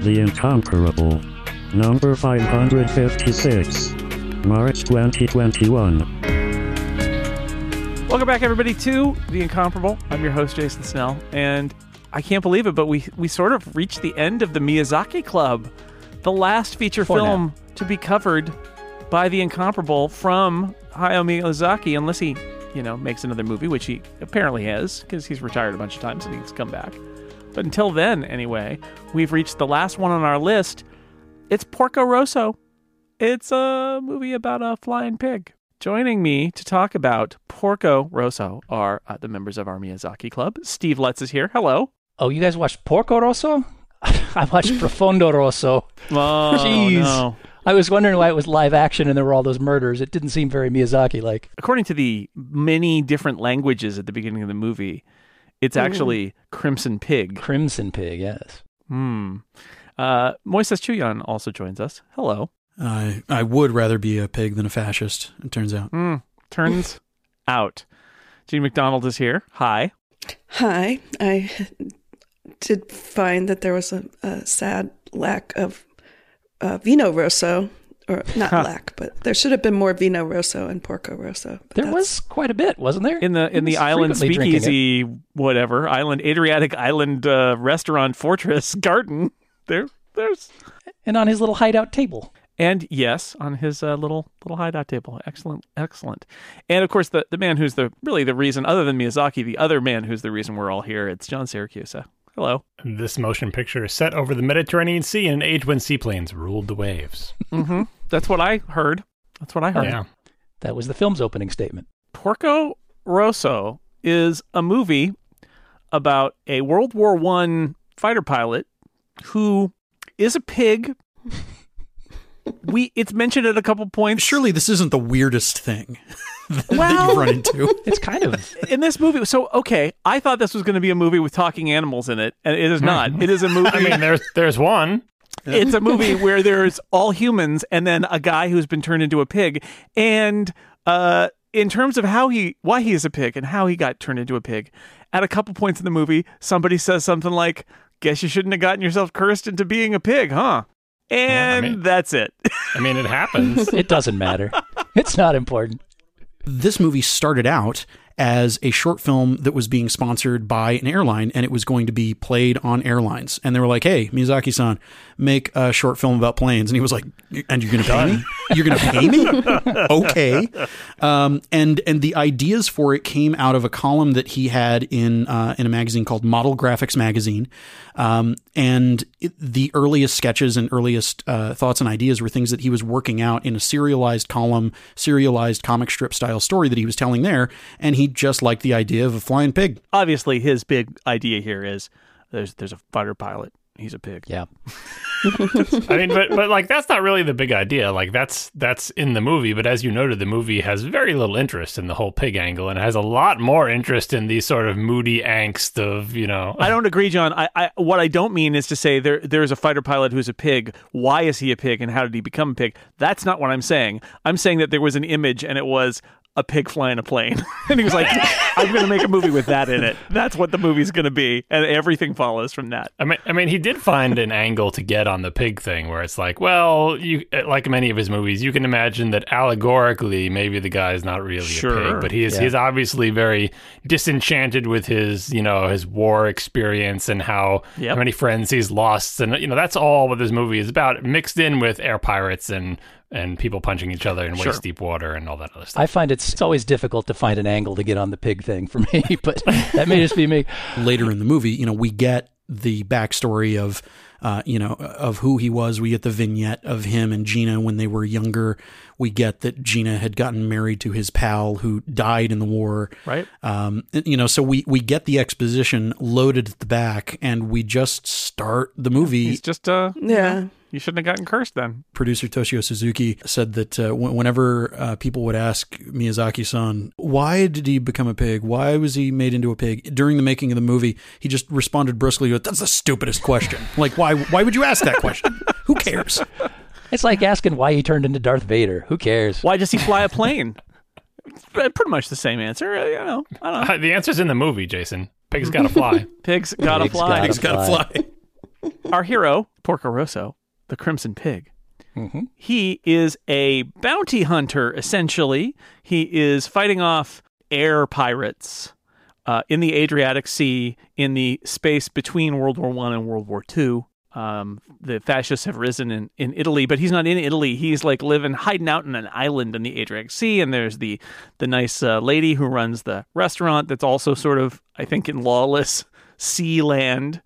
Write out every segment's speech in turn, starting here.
The Incomparable. Number 556. March 2021. Welcome back, everybody, to The Incomparable. I'm your host, Jason Snell, and I can't believe it, but we, we sort of reached the end of the Miyazaki Club, the last feature For now. film to be covered by The Incomparable from Hayao Miyazaki, unless he, you know, makes another movie, which he apparently has, because he's retired a bunch of times and he's come back. But until then, anyway, we've reached the last one on our list. It's Porco Rosso. It's a movie about a flying pig. Joining me to talk about Porco Rosso are uh, the members of our Miyazaki Club. Steve Lutz is here. Hello. Oh, you guys watched Porco Rosso? I watched Profondo Rosso. Oh, Jeez. no. I was wondering why it was live action and there were all those murders. It didn't seem very Miyazaki like. According to the many different languages at the beginning of the movie, it's actually Crimson Pig. Crimson Pig, yes. Hmm. Uh, Moises Chiullan also joins us. Hello. I I would rather be a pig than a fascist. It turns out. Hmm. Turns out. Jean MacDonald is here. Hi. Hi. I did find that there was a, a sad lack of uh, Vino Rosso, or not lack, but there should have been more Vino Rosso and Porco Rosso. There was quite a bit, wasn't there? in the in the island frequently drinking it. speakeasy whatever island Adriatic island uh, restaurant fortress garden there there's And on his little hideout table. and yes on his uh, little little hideout table excellent excellent and of course the the man who's the really the reason other than Miyazaki the other man who's the reason we're all here it's John Siracusa hello This motion picture is set over the Mediterranean Sea in an age when seaplanes ruled the waves. mm-hmm. That's what I heard that's what I heard Yeah. That was the film's opening statement. Porco Rosso is a movie about a World War One fighter pilot who is a pig. we it's mentioned at a couple points. Surely this isn't the weirdest thing that Well- you've run into. It's kind of in this movie. So okay, I thought this was going to be a movie with talking animals in it, and it is hmm. not. It is a movie. I mean, there's there's one. It's a movie where there's all humans and then a guy who's been turned into a pig and uh in terms of how he why he is a pig and how he got turned into a pig at a couple points in the movie somebody says something like guess you shouldn't have gotten yourself cursed into being a pig huh and mean- that's it I mean, it happens. it doesn't matter. It's not important. this movie started out as a short film that was being sponsored by an airline and it was going to be played on airlines. And they were like, hey, Miyazaki san, make a short film about planes. And he was like, and you're going to pay me? You're going to pay me? okay. Um, and, and the ideas for it came out of a column that he had in, uh, in a magazine called Model Graphics Magazine. Um, and it, the earliest sketches and earliest uh, thoughts and ideas were things that he was working out in a serialized column, serialized comic strip style story that he was telling there. And he just liked the idea of a flying pig. obviously his big idea here is there's there's a fighter pilot he's a pig Yeah. I mean, but but like that's not really the big idea. Like that's that's in the movie, but as you noted, the movie has very little interest in the whole pig angle, and has a lot more interest in the sort of moody angst of you know. I don't agree, John. I, I what I don't mean is to say there there's a fighter pilot who's a pig. Why is he a pig, and how did he become a pig? That's not what I'm saying. I'm saying that there was an image, and it was a pig flying a plane, and he was like, "I'm going to make a movie with that in it." That's what the movie's going to be, and everything follows from that. I mean, I mean, he did find an angle to get on the pig thing, where it's like, well, you like many of his movies, you can imagine that allegorically, maybe the guy's not really a pig, but he's Yeah. he's obviously very disenchanted with his, you know, his war experience and how Yep. how many friends he's lost, and you know, that's all what this movie is about, mixed in with air pirates and and people punching each other in Sure. waist deep water and all that other stuff. I find it's, it's always difficult to find an angle to get on the pig thing for me, but that may just be me. later in the movie, you know, we get the backstory of, uh, you know, of who he was. We get the vignette of him and Gina when they were younger. We get that Gina had gotten married to his pal who died in the war. Right? Um, you know, so we we get the exposition loaded at the back, and we just start the movie. He's just uh, Yeah. You shouldn't have gotten cursed then. producer Toshio Suzuki said that uh, wh- whenever uh, people would ask Miyazaki-san, why did he become a pig? Why was he made into a pig? During the making of the movie, he just responded brusquely, "That's the stupidest question. Like, why? Why would you ask that question? Who cares?" It's like asking why he turned into Darth Vader. Who cares? Why does he fly a plane? Pretty much the same answer. uh, You know, I don't know. the answer's in the movie, Jason. Pigs gotta fly. Pigs gotta Pigs fly. gotta He's got to Fly. fly. our hero, Porco Rosso, the Crimson Pig, Mhm. he is a bounty hunter, essentially. He is fighting off air pirates uh, in the Adriatic Sea in the space between World War One and World War Two. Um, the fascists have risen in, in Italy, but he's not in Italy. He's like living, hiding out in an island in the Adriatic Sea. And there's the the nice uh, lady who runs the restaurant that's also sort of, I think, in lawless sea land.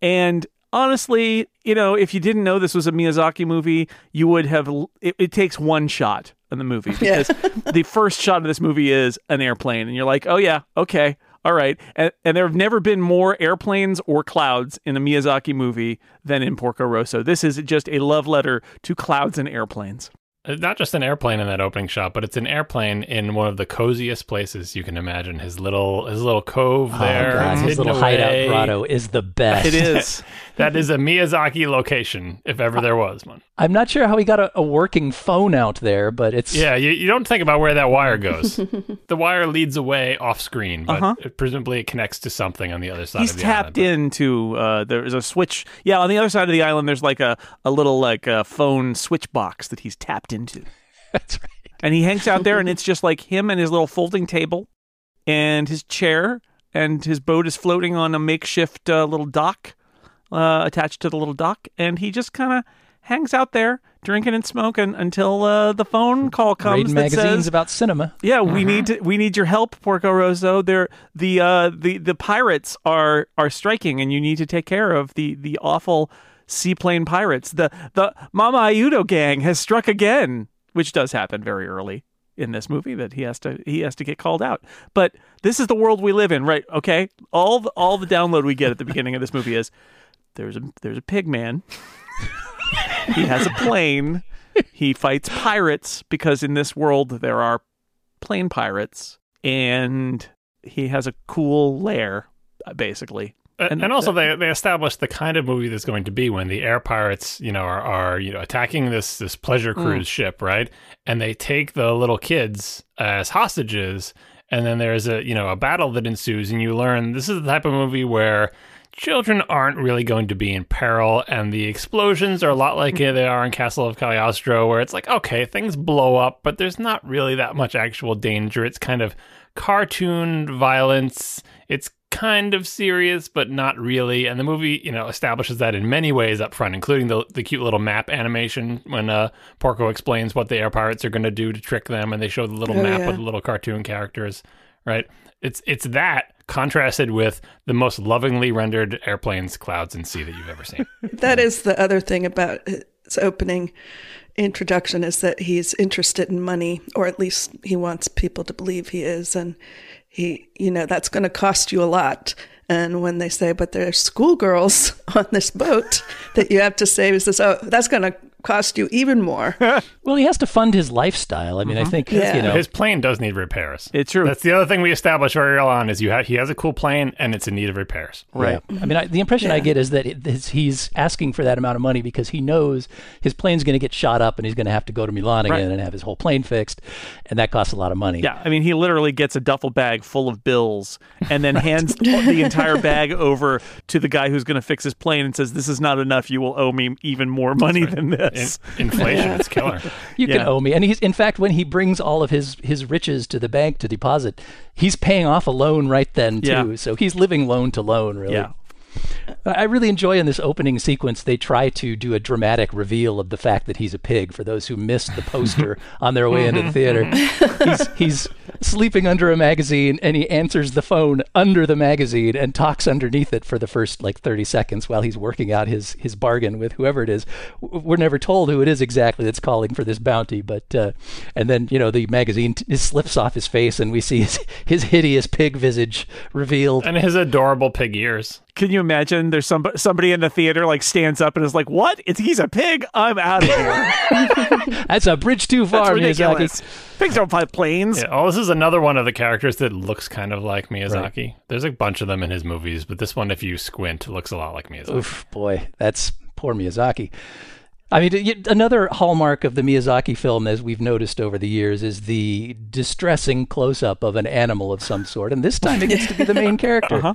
And honestly, you know, if you didn't know this was a Miyazaki movie, you would have. It, it takes one shot in the movie because the first shot of this movie is an airplane, and you're like, oh yeah, okay, all right. And, and there have never been more airplanes or clouds in a Miyazaki movie than in Porco Rosso. This is just a love letter to clouds and airplanes. Uh, Not just an airplane in that opening shot, but it's an airplane in one of the coziest places you can imagine. His little his little cove there, oh, God, his hidden little hideout grotto is the best. It is. That is a Miyazaki location, if ever there was one. I'm not sure how he got a, a working phone out there, but it's Yeah, you, you don't think about where that wire goes. the wire leads away off screen, but Uh-huh. it, presumably it connects to something on the other side He's of the tapped island. into. Uh, there's a switch. Yeah, on the other side of the island, there's like a, a little like uh, phone switch box that he's tapped into. that's right. and he hangs out there and it's just like him and his little folding table and his chair and his boat is floating on a makeshift uh, little dock uh, attached to the little dock and he just kind of hangs out there drinking and smoking until uh, the phone call comes Reading that magazines says about cinema. yeah, we need to we need your help, Porco Rosso. They're the uh the the pirates are are striking, and you need to take care of the the awful seaplane pirates. The the Mamma Aiuto gang has struck again, which does happen very early in this movie that he has to he has to get called out. But this is the world we live in, right? Okay, all the, all the download we get at the beginning of this movie is there's a there's a pig man. he has a plane. He fights pirates because in this world there are plane pirates, and he has a cool lair, basically. And and, also, they they established the kind of movie that's going to be when the air pirates, you know, are, are you know attacking this this pleasure mm. cruise ship, right? And they take the little kids as hostages, and then there's a you know a battle that ensues, and you learn this is the type of movie where children aren't really going to be in peril, and the explosions are a lot like they are in Castle of Cagliostro, where it's like okay, things blow up, but there's not really that much actual danger. It's kind of cartoon violence. It's kind of serious, but not really. And the movie, you know, establishes that in many ways up front, including the the cute little map animation when uh, Porco explains what the air pirates are going to do to trick them, and they show the little Oh, map yeah. with the little cartoon characters. Right? It's it's that contrasted with the most lovingly rendered airplanes, clouds, and sea that you've ever seen. That is the other thing about his opening introduction is that he's interested in money, or at least he wants people to believe he is, and he, you know, that's going to cost you a lot. And when they say, but there's schoolgirls on this boat that you have to save, he says, oh, that's going to cost you even more. Well, he has to fund his lifestyle. I mean, I mm-hmm. think Yeah. you know. His plane does need repairs. It's true. That's the other thing we established very early on is you have he has a cool plane and it's in need of repairs. Right. I mean, I, the impression I get is that it, this, he's asking for that amount of money because he knows his plane's going to get shot up and he's going to have to go to Milan again Right. and have his whole plane fixed, and that costs a lot of money. Yeah, I mean, he literally gets a duffel bag full of bills and then hands the entire bag over to the guy who's going to fix his plane and says, "This is not enough. You will owe me even more money than In, inflation, Yeah. it's killer. You can owe me. And he's, in fact, when he brings all of his, his riches to the bank to deposit, he's paying off a loan right then, too. Yeah. So he's living loan to loan, really. Yeah. I really enjoy in this opening sequence, they try to do a dramatic reveal of the fact that he's a pig for those who missed the poster on their way into the mm-hmm. theater. Mm-hmm. he's, he's sleeping under a magazine and he answers the phone under the magazine and talks underneath it for the first like 30 seconds while he's working out his, his bargain with whoever it is. We're never told who it is exactly that's calling for this bounty, but, uh, and then, you know, the magazine t- slips off his face and we see his, his hideous pig visage revealed. And his adorable pig ears. Can you imagine? There's some somebody in the theater like stands up and is like, "What? It's he's a pig. I'm out of here. That's a bridge too That's far, Miyazaki. ridiculous. Pigs don't fly planes." Yeah, oh, this is another one of the characters that looks kind of like Miyazaki. There's a bunch of them in his movies, but this one, if you squint, looks a lot like Miyazaki. Oof, boy, that's poor Miyazaki. I mean, another hallmark of the Miyazaki film, as we've noticed over the years, is the distressing close-up of an animal of some sort, and this time it gets to be the main character. Uh-huh.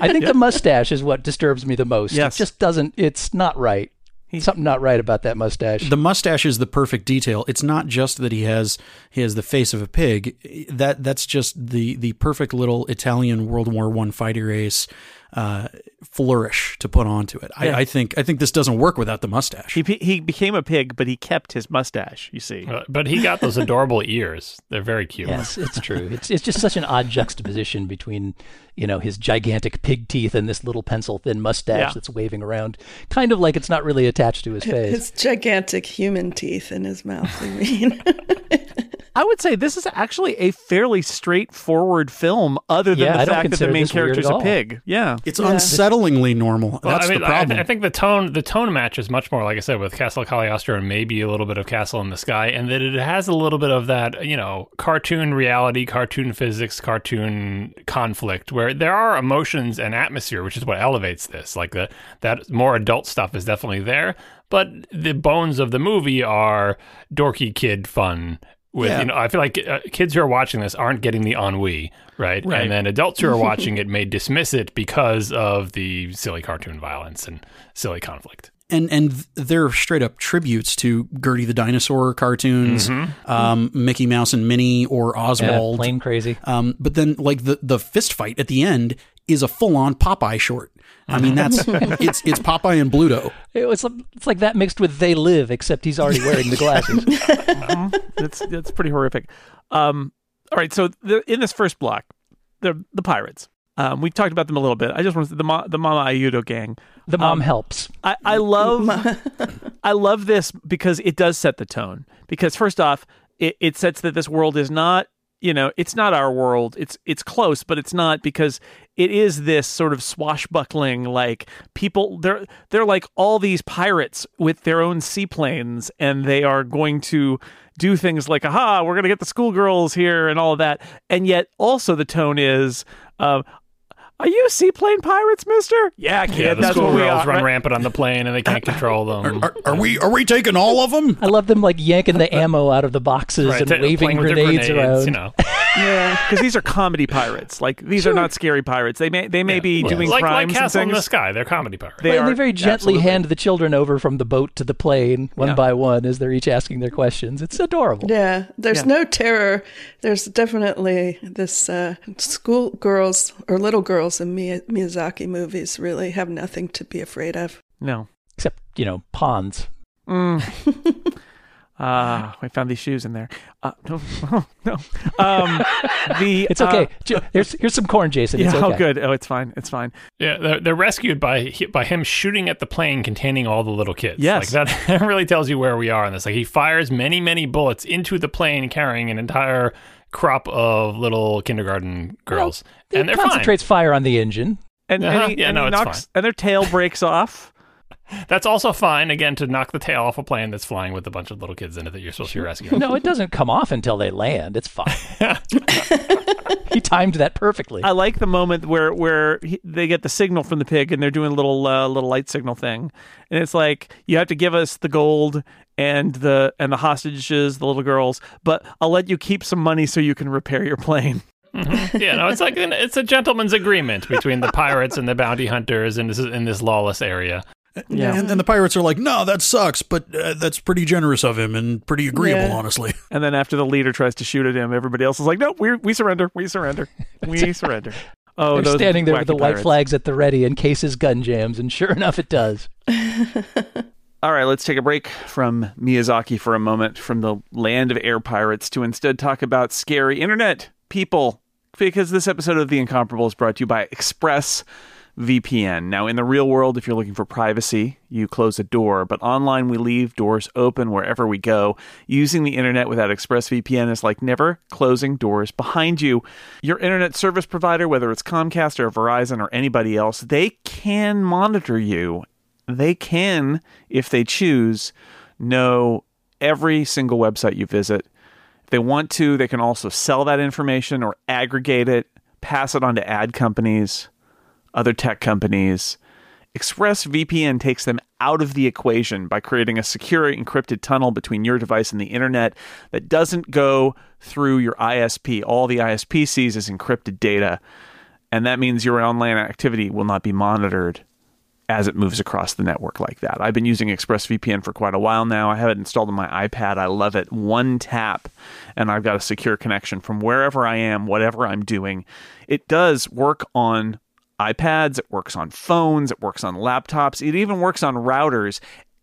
I think the mustache is what disturbs me the most. Yes. It just doesn't. It's not right. Something not right about that mustache. The mustache is the perfect detail. It's not just that he has he has the face of a pig. That that's just the the perfect little Italian World War One fighter ace uh, flourish to put onto it. Yeah. I, I think I think this doesn't work without the mustache. He he became a pig, but he kept his mustache. You see, Uh, But he got those adorable ears. They're very cute. Yes, it's true. It's it's just such an odd juxtaposition between, you know, his gigantic pig teeth and this little pencil thin mustache Yeah. that's waving around, kind of like it's not really attached to his face. His gigantic human teeth in his mouth. I mean, I would say this is actually a fairly straightforward film, other than Yeah, the I fact that the main this weird character's a pig. Yeah, It's unsettlingly normal. Well, That's I mean, the problem. I, I think the tone the tone matches much more, like I said, with Castle Cagliostro and maybe a little bit of Castle in the Sky, and that it has a little bit of that, you know, cartoon reality, cartoon physics, cartoon conflict, where there are emotions and atmosphere, which is what elevates this. Like the that more adult stuff is definitely there, but the bones of the movie are dorky kid fun. With Yeah. you know, I feel like uh, kids who are watching this aren't getting the ennui, right? Right. And then adults who are watching it may dismiss it because of the silly cartoon violence and silly conflict. and and they're straight up tributes to Gertie the dinosaur cartoons, um, Mickey Mouse and Minnie or Yeah, Oswald. Plane Crazy. Um, but then like the the fist fight at the end is a full on Popeye short. I mean that's it's it's Popeye and Bluto. It was it's like that mixed with They Live, except he's already wearing the glasses. that's that's pretty horrific. Um, all right, so the, in this first block, the the pirates. Um, we talked about them a little bit. I just want to the Ma, the Mamma Aiuto gang. The mom Um, helps. I, I love I love this because it does set the tone. Because first off, it, it sets that this world is not you know it's not our world. It's it's close, but it's not because it is this sort of swashbuckling like people. They're they're like all these pirates with their own seaplanes, and they are going to do things like aha, we're gonna get the schoolgirls here and all of that. And yet also the tone is. Uh, are you seaplane pirates, Mister? Yeah, kid. Yeah, the that's what we schoolgirls are. run right? rampant on the plane and they can't control them. Are, are we are we taking all of them? I love them like yanking the ammo out of the boxes Right, and waving playing with their grenades, around. You know, yeah. because these are comedy pirates. Like these are not scary pirates. They may they may be Yeah. doing like, like crimes and Castle in the Sky. They're comedy pirates. They Well, and are they very gently absolutely. hand the children over from the boat to the plane one Yeah. by one as they're each asking their questions. It's adorable. Yeah, there's Yeah. no terror. There's definitely this uh, school girls or little girls in Miyazaki movies really have nothing to be afraid of. No. Except, you know, ponds. Mm. Ah, I found these shoes in there. Uh, no, no. Um, the It's okay. uh, here's, here's some corn, Jason. yeah. It's okay. Oh, good. Oh, it's fine. It's fine. Yeah, they're, they're rescued by by him shooting at the plane containing all the little kids. Yes. like that, that really tells you where we are in this. Like he fires many many bullets into the plane carrying an entire crop of little kindergarten girls, He and they're fine. concentrates fire on the engine. And, Uh-huh. and he, Yeah, and no, he it's knocks, fine. and their tail breaks off. That's also fine again to knock the tail off a plane that's flying with a bunch of little kids in it that you're supposed to be rescuing. No, it doesn't come off until they land. It's fine. he timed that perfectly. I like the moment where where he, they get the signal from the pig and they're doing a little uh, little light signal thing, and it's like you have to give us the gold and the and the hostages, the little girls, but I'll let you keep some money so you can repair your plane. yeah, no, it's like an, it's a gentleman's agreement between the pirates and the bounty hunters in this in this lawless area. Yeah. And then the pirates are like, no, that sucks, but uh, that's pretty generous of him and pretty agreeable, Yeah. honestly. And then after the leader tries to shoot at him, everybody else is like, "No, we we surrender, we surrender, we surrender." Oh, They're those standing there with the wacky white flags at the ready in case his gun jams, and sure enough, it does. All right, let's take a break from Miyazaki for a moment from the land of air pirates to instead talk about scary internet people. Because this episode of The Incomparable is brought to you by Express VPN. Now, in the real world, if you're looking for privacy, you close a door, but online, we leave doors open wherever we go. Using the internet without ExpressVPN is like never closing doors behind you. Your internet service provider, whether it's Comcast or Verizon or anybody else, they can monitor you they can, if they choose, know every single website you visit. If they want to, they can also sell that information or aggregate it, pass it on to ad companies, other tech companies. ExpressVPN takes them out of the equation by creating a secure encrypted tunnel between your device and the internet that doesn't go through your ISP. All the ISP sees is encrypted data, and that means your online activity will not be monitored as it moves across the network like that. I've been using ExpressVPN for quite a while now. I have it installed on my iPad. I love it. One tap, and I've got a secure connection from wherever I am, whatever I'm doing. It does work on iPads, it works on phones, it works on laptops, it even works on routers.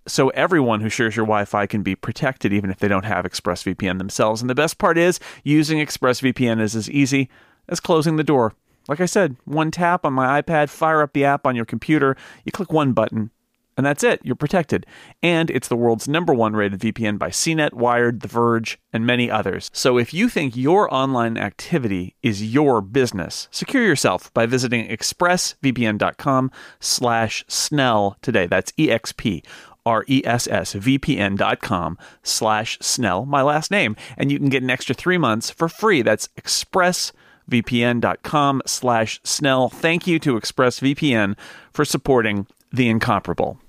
So everyone who shares your Wi-Fi can be protected even if they don't have ExpressVPN themselves. And the best part is using ExpressVPN is as easy as closing the door. Like I said, one tap on my iPad, fire up the app on your computer, you click one button, and that's it. You're protected. And it's the world's number one rated VPN by CNET, Wired, The Verge, and many others. So if you think your online activity is your business, secure yourself by visiting expressvpn.com slash snell today. That's E-X-P. R-E-S-S-V-P-N.com slash snell, my last name. And you can get an extra three months for free. That's expressvpn.com slash snell. Thank you to ExpressVPN for supporting the incomparable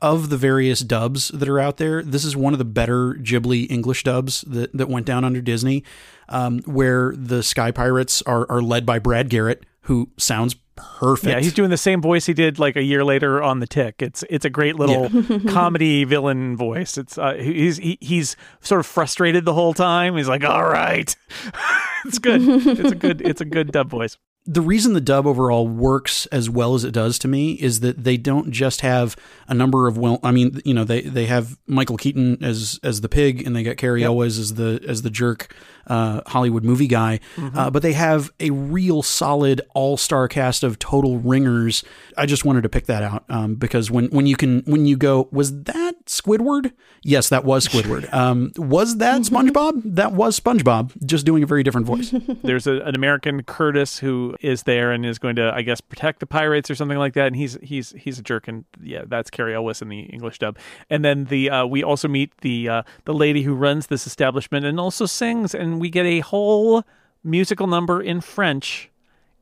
of the various dubs that are out there, this is one of the better Ghibli English dubs that, that went down under Disney, um, where the Sky Pirates are, are led by Brad Garrett, who sounds perfect. Yeah, he's doing the same voice he did like a year later on the Tick. It's it's a great little comedy villain voice. It's uh, he's he, he's sort of frustrated the whole time. He's like, "All right." it's good. It's a good it's a good dub voice the reason the dub overall works as well as it does to me is that they don't just have a number of well I mean you know they they have Michael Keaton as as the pig and they got Cary yep. Elwes as the as the jerk uh, Hollywood movie guy mm-hmm. uh, but they have a real solid all-star cast of total ringers I just wanted to pick that out um, because when when you can when you go was that Squidward yes that was Squidward um, was that SpongeBob that was SpongeBob just doing a very different voice there's a, an American Curtis who is there and is going to, I guess, protect the pirates or something like that. And he's he's he's a jerk, and yeah, that's Cary Elwes in the English dub. And then the uh, we also meet the uh, the lady who runs this establishment and also sings, and we get a whole musical number in French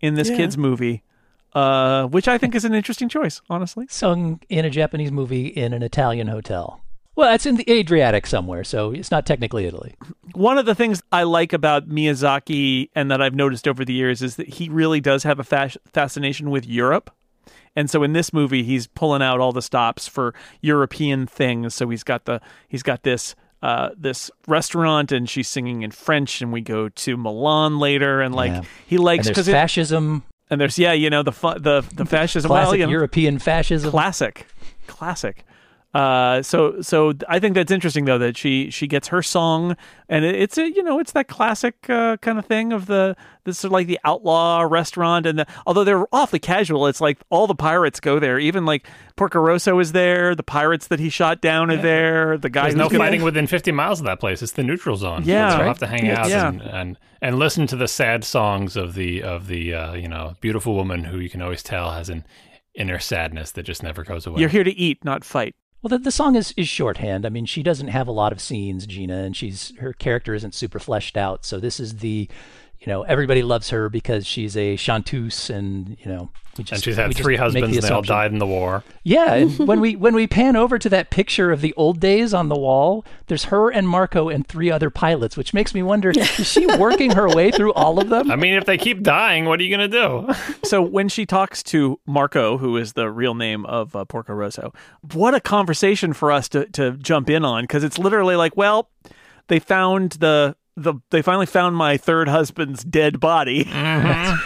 in this yeah. kids movie. Uh, which I think is an interesting choice, honestly. Sung in a Japanese movie in an Italian hotel. Well, it's in the Adriatic somewhere, so it's not technically Italy. One of the things I like about Miyazaki and that I've noticed over the years is that he really does have a fas- fascination with Europe. And so in this movie, he's pulling out all the stops for European things. So he's got the he's got this uh, this restaurant, and she's singing in French, and we go to Milan later, and like yeah. he likes because fascism. and there's yeah, you know the fu- the the fascism, classic well, you know, European fascism, classic, classic. Uh, so so I think that's interesting though that she she gets her song and it, it's a, you know it's that classic uh, kind of thing of the this is like the outlaw restaurant and the, although they're awfully casual it's like all the pirates go there. Even like Porco Rosso is there the pirates that he shot down are there the guys no fighting within 50 miles of that place. It's the neutral zone. Yeah. So right. have to hang out yeah. and, and and listen to the sad songs of the of the uh, you know beautiful woman who you can always tell has an inner sadness that just never goes away. You're here to eat not fight well, the, the song is, is shorthand. I mean, she doesn't have a lot of scenes, Gina, and she's her character isn't super fleshed out. So this is the, you know, everybody loves her because she's a chanteuse, and you know, just, and she's had three husbands, the and they all died in the war. Yeah, and when we when we pan over to that picture of the old days on the wall, there's her and Marco and three other pilots, which makes me wonder: is she working her way through all of them? I mean, if they keep dying, what are you going to do? so when she talks to Marco, who is the real name of uh, Porco Rosso, what a conversation for us to to jump in on because it's literally like, well, they found the the they finally found my third husband's dead body. Mm-hmm.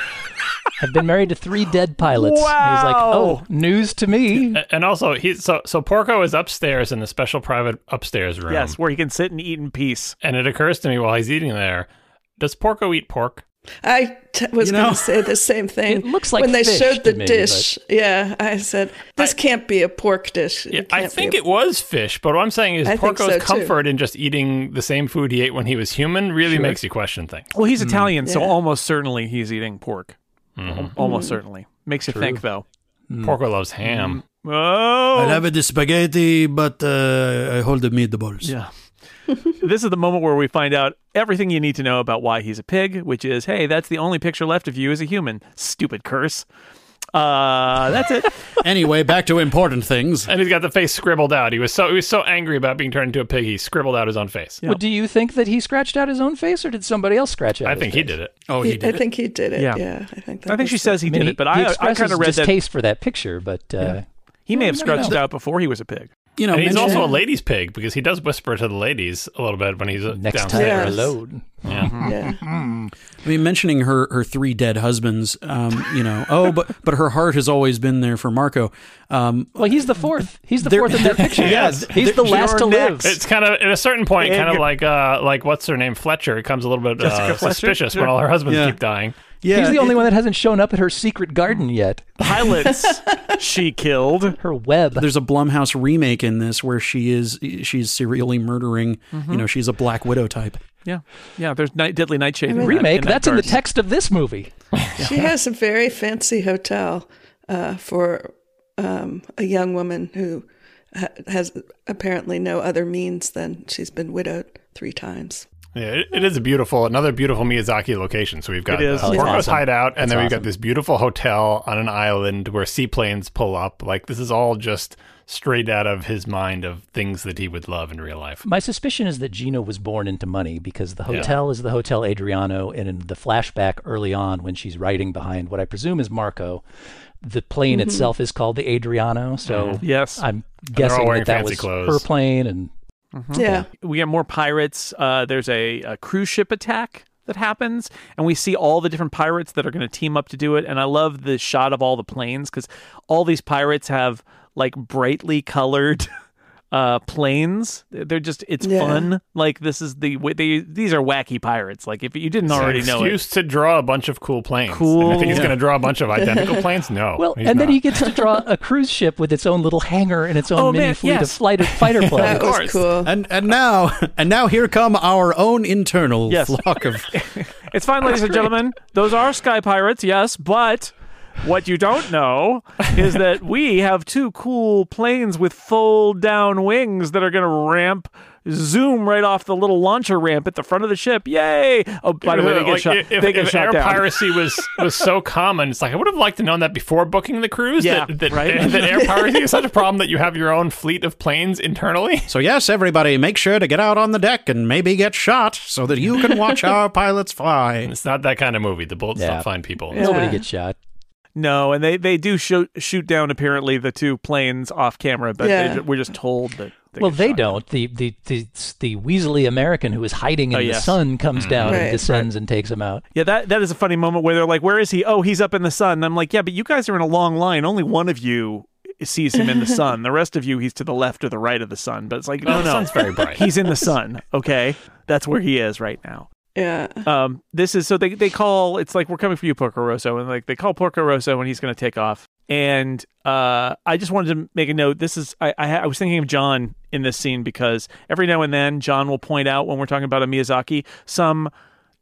I've been married to three dead pilots. Wow. he's like, oh, news to me. And also, he's so so Porco is upstairs in the special private upstairs room. Yes, where he can sit and eat in peace. And it occurs to me while he's eating there, does Porco eat pork? I t- was you know, going to say the same thing. It looks like when they showed the me, dish. But... Yeah, I said this I, can't be a pork dish. Yeah, I think a... it was fish, but what I'm saying is I Porco's so comfort in just eating the same food he ate when he was human really sure. makes you question things. Well, he's Italian, mm. so almost certainly he's eating pork. Mm-hmm. Almost mm-hmm. certainly. Makes you True. think, though. Mm. Porco loves ham. Mm. Oh, I have the spaghetti, but uh, I hold the meatballs. Yeah. This is the moment where we find out everything you need to know about why he's a pig, which is, hey, that's the only picture left of you as a human. Stupid curse. Uh, that's it. Anyway, back to important things. And he's got the face scribbled out. He was so he was so angry about being turned into a pig. He scribbled out his own face. Well, do you think that he scratched out his own face, or did somebody else scratch out? I his think he did it. Oh, He- he did. I think he did it. Yeah. Yeah, I think. That I think she was says he I mean, did he, it, but he I, I kind of read that distaste for that picture, but uh, he may have scratched out before he was a pig. You know, And he's mention- also a ladies' pig because he does whisper to the ladies a little bit when he's uh, next time downstairs. Yes. alone. Yeah. Yeah. I mean, mentioning her her three dead husbands. Um, you know, oh, but but her heart has always been there for Marco. Um, Well, he's the fourth. He's the fourth in that picture. Yes. he's the last to live. It's kind of at a certain point, kind of like uh, like what's her name, Fletcher. It comes a little bit uh, suspicious Sure. when all her husbands Yeah. keep dying. Yeah, he's the only it- one that hasn't shown up at her secret garden yet. Pilots she killed. Her web. There's a Blumhouse remake in this where she is she's serially murdering. Mm-hmm. You know, she's a Black Widow type. Yeah, yeah. There's night, deadly nightshade. in remake. that That's in the text of this movie. She has a very fancy hotel uh, for um, a young woman who ha- has apparently no other means than she's been widowed three times. Yeah, it, it is a beautiful, another beautiful Miyazaki location. So we've got It is. uh, Porco's awesome. hideout, and That's then we've awesome. got this beautiful hotel on an island where seaplanes pull up. Like this is all just straight out of his mind of things that he would love in real life. My suspicion is that Gina was born into money because the hotel is the Hotel Adriano, and in the flashback early on when she's riding behind what I presume is Marco, the plane itself is called the Adriano. So Yes. I'm guessing that that was clothes. her plane, and Yeah. we get more pirates. Uh, there's a, a cruise ship attack that happens, and we see all the different pirates that are going to team up to do it. And I love the shot of all the planes because all these pirates have like brightly colored uh, planes. They're just it's Yeah. fun. Like this is the way they these are wacky pirates. Like if you didn't already An know it, excuse to draw a bunch of cool planes. Cool. And I think he's Yeah. going to draw a bunch of identical planes. No. well, he's and then he gets to draw a cruise ship with its own little hangar and its own Oh, mini man, fleet of yes. fighter fighter That planes. was course. cool. And and now and now here come our own internal Yes. flock of It's fine, ladies and gentlemen. Those are sky pirates, yes, but what you don't know is that we have two cool planes with fold down wings that are going to ramp, zoom right off the little launcher ramp at the front of the ship. Yay! Oh, by the way, they get Like, shot. If, they get if shot air down. piracy was was so common, it's like I would have liked to known that before booking the cruise. Yeah, that, that, right? that air piracy is such a problem that you have your own fleet of planes internally. So yes, everybody, make sure to get out on the deck and maybe get shot so that you can watch our pilots fly. It's not that kind of movie. The bullets Yeah. don't find people. Nobody gets shot. No, and they, they do shoot shoot down apparently the two planes off camera, but Yeah. they, we're just told that. They well, they don't. The, the the the Weasley American who is hiding in Oh, the sun comes mm-hmm. down and Right, descends and takes him out. Yeah, that that is a funny moment where they're like, "Where is he? Oh, he's up in the sun." And I'm like, "Yeah, but you guys are in a long line. Only one of you sees him in the sun. The rest of you, he's to the left or the right of the sun." But it's like, oh, no, the no, sun's very bright. He's in the sun. Okay, that's where he is right now. Yeah. Um, this is so they they call it's like we're coming for you, Porco Rosso, and like they call Porco Rosso and he's going to take off. And uh, I just wanted to make a note. This is I, I I was thinking of John in this scene because every now and then John will point out when we're talking about a Miyazaki some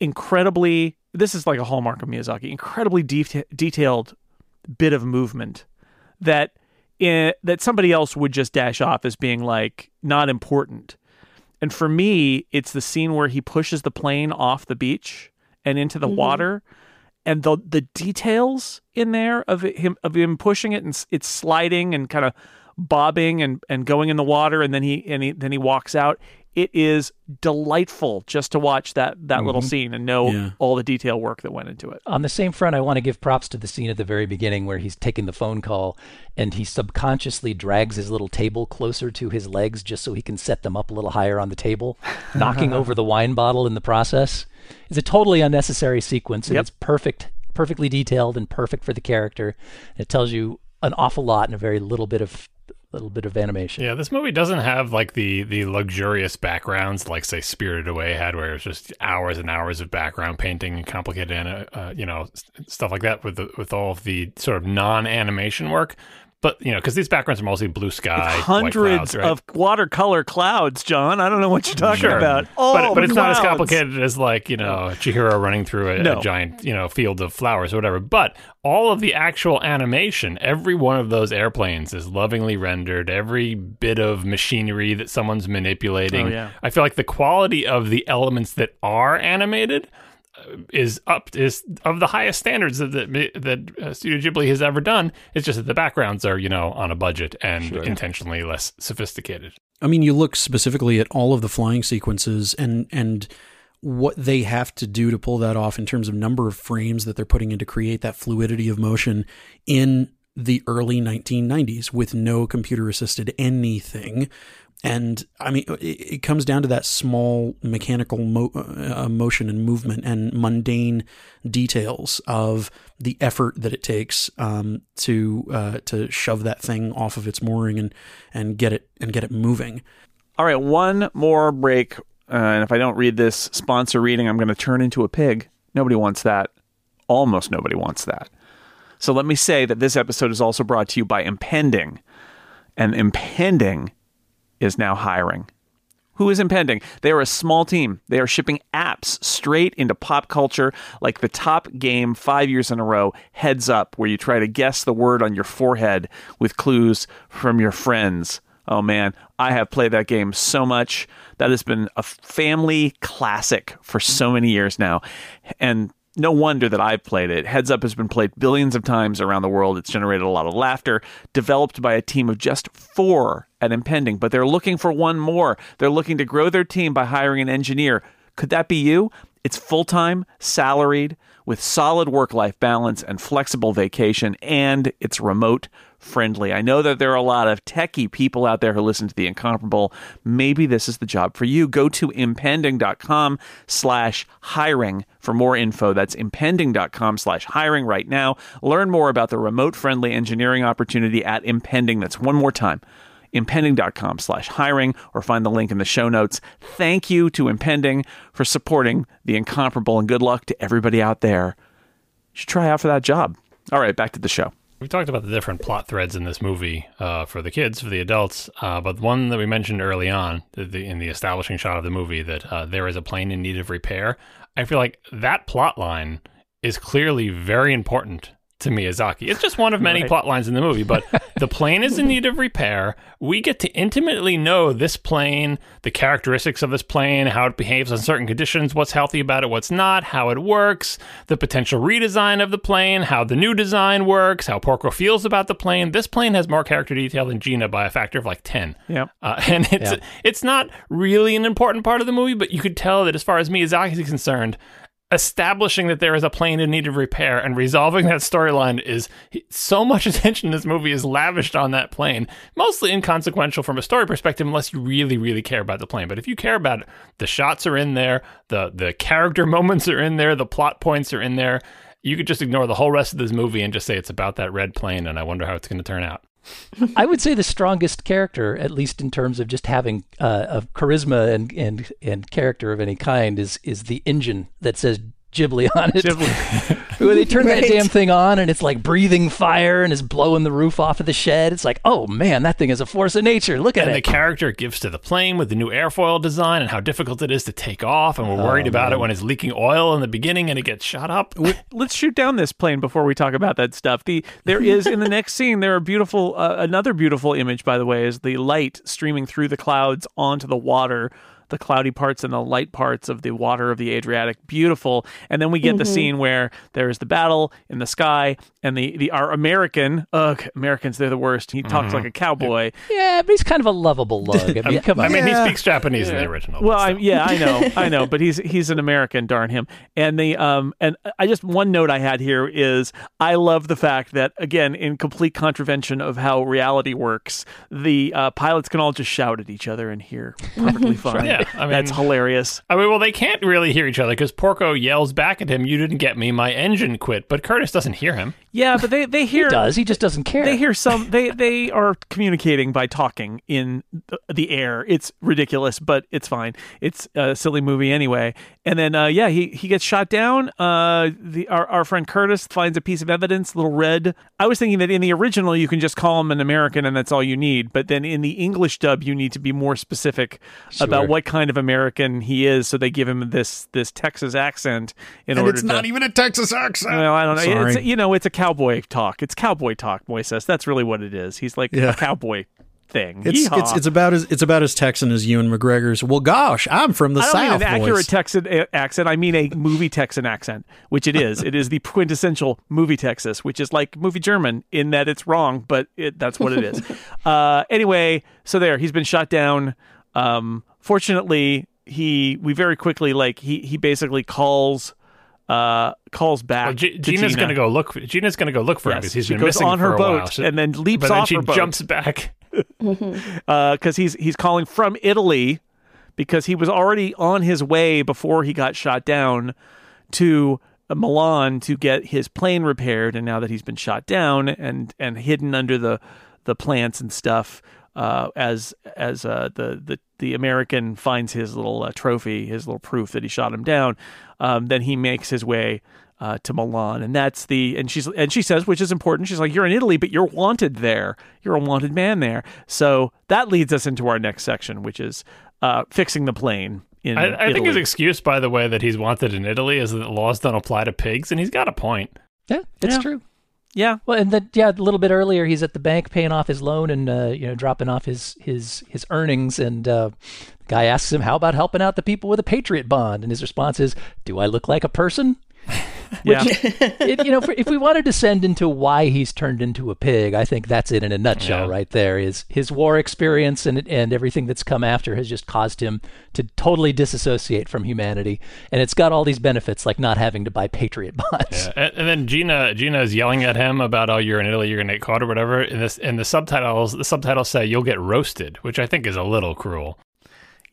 incredibly this is like a hallmark of Miyazaki incredibly deta- detailed bit of movement that in, that somebody else would just dash off as being like not important. And for me, it's the scene where he pushes the plane off the beach and into the mm-hmm. water, and the the details in there of it- him of him pushing it and it's sliding and kind of bobbing and, and going in the water, and then he and he, then he walks out. It is delightful just to watch that that little mm-hmm. scene and know Yeah. all the detail work that went into it. On the same front, I want to give props to the scene at the very beginning where he's taking the phone call and he subconsciously drags his little table closer to his legs just so he can set them up a little higher on the table, knocking over the wine bottle in the process. It's a totally unnecessary sequence and Yep. it's perfect, perfectly detailed and perfect for the character. It tells you an awful lot in a very little bit of little bit of animation. Yeah, this movie doesn't have like the the luxurious backgrounds like say Spirited Away had, where it's just hours and hours of background painting and complicated, uh, you know, stuff like that with the, with all of the sort of non animation work. But you know, because these backgrounds are mostly blue sky, white Hundreds clouds, right? of watercolor clouds, John. I don't know what you're talking Sure. about. Oh, but but it's not as complicated as like you know Chihiro running through a, No. a giant you know field of flowers or whatever. But all of the actual animation, every one of those airplanes is lovingly rendered. Every bit of machinery that someone's manipulating. Oh, yeah. I feel like the quality of the elements that are animated is up is of the highest standards that that, that uh, Studio Ghibli has ever done. It's just that the backgrounds are you know on a budget and intentionally less sophisticated. I mean, you look specifically at all of the flying sequences and and what they have to do to pull that off in terms of number of frames that they're putting in to create that fluidity of motion in the early 1990s with no computer assisted anything. And I mean, it, it comes down to that small mechanical mo- uh, motion and movement and mundane details of the effort that it takes um, to uh, to shove that thing off of its mooring and and get it and get it moving. All right, one more break. Uh, and if I don't read this sponsor reading, I'm going to turn into a pig. Nobody wants that. Almost nobody wants that. So let me say that this episode is also brought to you by Impending. And Impending is now hiring. Who is Impending? They are a small team. They are shipping apps straight into pop culture like the top game five years in a row, Heads Up, where you try to guess the word on your forehead with clues from your friends. Oh man, I have played that game so much. That has been a family classic for so many years now. And no wonder that I've played it. Heads Up has been played billions of times around the world. It's generated a lot of laughter, developed by a team of just four at Impending, but they're looking for one more. They're looking to grow their team by hiring an engineer. Could that be you? It's full time, salaried, with solid work life balance and flexible vacation, and it's remote friendly. I know that there are a lot of techie people out there who listen to the incomparable. Maybe this is the job for you. Go to impending.com slash hiring for more info. That's impending.com slash hiring right now. Learn more about the remote friendly engineering opportunity at Impending. That's one more time impending.com slash hiring or find the link in the show notes. Thank you to Impending for supporting the incomparable and good luck to everybody out there. You should try out for that job. All right, back to the show. We talked about the different plot threads in this movie uh, for the kids, for the adults, uh, but one that we mentioned early on the, the, in the establishing shot of the movie that uh, there is a plane in need of repair. I feel like that plot line is clearly very important to Miyazaki. It's just one of many Right. plot lines in the movie, but the plane is in need of repair. We get to intimately know this plane, the characteristics of this plane, how it behaves in certain conditions, what's healthy about it, what's not, how it works, the potential redesign of the plane, how the new design works, how Porco feels about the plane. This plane has more character detail than Gina by a factor of like 10. Yep. Uh, and it's Yeah. it's not really an important part of the movie, but you could tell that as far as Miyazaki is concerned, establishing that there is a plane in need of repair and resolving that storyline is so much attention this movie is lavished on that plane. Mostly inconsequential from a story perspective, unless you really, really care about the plane. But if you care about it, the shots are in there, the the character moments are in there, the plot points are in there. You could just ignore the whole rest of this movie and just say it's about that red plane, and I wonder how it's going to turn out. I would say the strongest character, at least in terms of just having uh, of charisma and, and and character of any kind, is is the engine that says Ghibli on it. When they turn that damn thing on and it's like breathing fire and is blowing the roof off of the shed. It's like, oh man, that thing is a force of nature. Look at and the it. character gives to the plane with the new airfoil design and how difficult it is to take off and we're worried about it when it's leaking oil in the beginning and it gets shot up let's shoot down this plane before we talk about that stuff. The there is in the next scene there are beautiful uh, another beautiful image by the way is the light streaming through the clouds onto the water. The cloudy parts and the light parts of the water of the Adriatic, beautiful. And then we get the scene where there is the battle in the sky, and the the our American, ugh, Americans, they're the worst. He talks like a cowboy. yeah, but he's kind of a lovable lug. I mean, come on. i mean Yeah. he speaks japanese in the original Well, I, yeah, I know, I know, but he's he's an American, darn him. And the um and I just one note I had here is I love the fact that again, in complete contravention of how reality works, the uh, pilots can all just shout at each other and hear perfectly fine. Yeah, I mean- that's hilarious. I mean, well, they can't really hear each other because Porco yells back at him, "You didn't get me. My engine quit." But Curtis doesn't hear him. Yeah, but they they he hear does. He just doesn't care. they hear some they they are communicating by talking in the, the air it's ridiculous but it's fine it's a silly movie anyway and then uh, yeah he he gets shot down uh the our, our friend curtis finds a piece of evidence little red i was thinking that in the original you can just call him an american and that's all you need but then in the english dub you need to be more specific about what kind of american he is so they give him this this texas accent in And order it's to not even a Texas accent. well, I don't know. Sorry. It's you know, it's a cowboy talk. It's cowboy talk, Moises. That's really what it is. He's like Yeah. a cowboy thing. It's, it's it's about as it's about as Texan as Ewan McGregor's. Well, gosh, I'm from the I don't South. mean an accurate voice. Texan a- accent. I mean a movie Texan accent, which it is. it is the quintessential movie Texas, which is like movie German in that it's wrong, but it, that's what it is. uh, anyway, so there, he's been shot down. Um, fortunately, he we very quickly like he he basically calls uh calls back. Well, G- to Gina's Gina. gonna go look. For, Gina's gonna go look for him because he's she been goes missing on for her a boat while. So- and then leaps but then off she her boat. jumps back. because uh, he's he's calling from Italy because he was already on his way before he got shot down to uh, Milan to get his plane repaired, and now that he's been shot down and and hidden under the the plants and stuff, uh, as as uh, the the the American finds his little uh, trophy, his little proof that he shot him down, um, then he makes his way uh, to Milan, and that's the and she's and she says, which is important. She's like, "You're in Italy, but you're wanted there. You're a wanted man there." So that leads us into our next section, which is uh, fixing the plane. In I, I think his excuse, by the way, that he's wanted in Italy is that laws don't apply to pigs, and he's got a point. Yeah, it's Yeah. true. Yeah, Well, and then yeah, a little bit earlier, he's at the bank paying off his loan and uh, you know dropping off his his his earnings, and uh, the guy asks him, "How about helping out the people with a patriot bond?" And his response is, "Do I look like a person?" yeah. it, you know, for, if we want to descend into why he's turned into a pig, I think that's it in a nutshell, Yeah. right there. Is his war experience and and everything that's come after has just caused him to totally disassociate from humanity, and it's got all these benefits like not having to buy patriot bonds. Yeah, and, and then Gina Gina is yelling at him about, "Oh, you're in Italy, you're gonna get caught or whatever." And this and the subtitles the subtitles say you'll get roasted, which I think is a little cruel,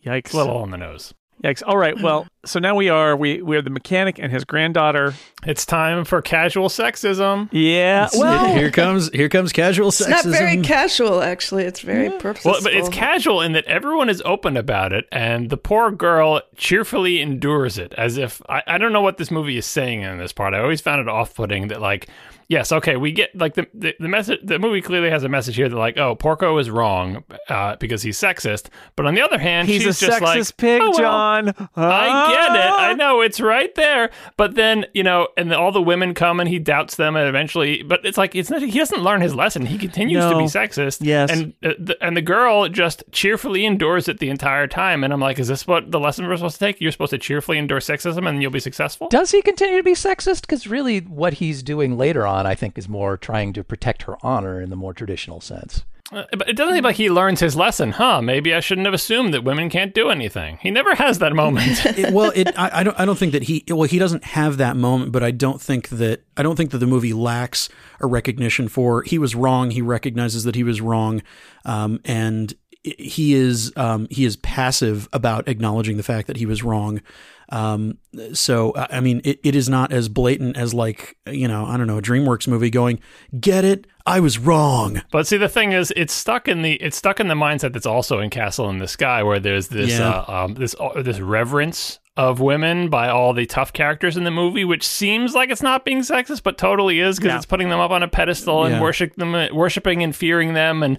Yikes! a little on the nose. Yikes! All right, well, so now we are we we are the mechanic and his granddaughter. It's time for casual sexism. Yeah, well, here comes here comes casual It's sexism. not very casual, actually. It's very purposeful. Well, but it's casual in that everyone is open about it, and the poor girl cheerfully endures it as if I, I don't know what this movie is saying in this part. I always found it off-putting that like, yes, okay, we get like the the, the message. The movie clearly has a message here that like, oh, Porco is wrong uh, because he's sexist, but on the other hand, he's a just sexist like, pig, "Oh, well, John. I get it. I know it's right there. But then you know, and all the women come and he doubts them, and eventually, but it's like it's not. He doesn't learn his lesson. He continues to be sexist. Yes. and uh, the, and the girl just cheerfully endures it the entire time. And I'm like, is this what the lesson we're supposed to take? You're supposed to cheerfully endure sexism, and you'll be successful. Does he continue to be sexist? Because really, what he's doing later on, I think, is more trying to protect her honor in the more traditional sense. Uh, But it doesn't seem like he learns his lesson, huh? Maybe I shouldn't have assumed that women can't do anything. He never has that moment. It- well, it I, I don't I don't think that he well he doesn't have that moment, but I don't think that I don't think that the movie lacks a recognition for he was wrong. He recognizes that he was wrong, um, and he is um, he is passive about acknowledging the fact that he was wrong. Um, so I mean, it, it is not as blatant as like you know I don't know a DreamWorks movie going get it I was wrong. But see, the thing is, it's stuck in the it's stuck in the mindset that's also in Castle in the Sky, where there's this Yeah. uh, um, this uh, this reverence of women by all the tough characters in the movie, which seems like it's not being sexist, but totally is because Yeah. it's putting them up on a pedestal Yeah. and worship them, worshiping and fearing them, and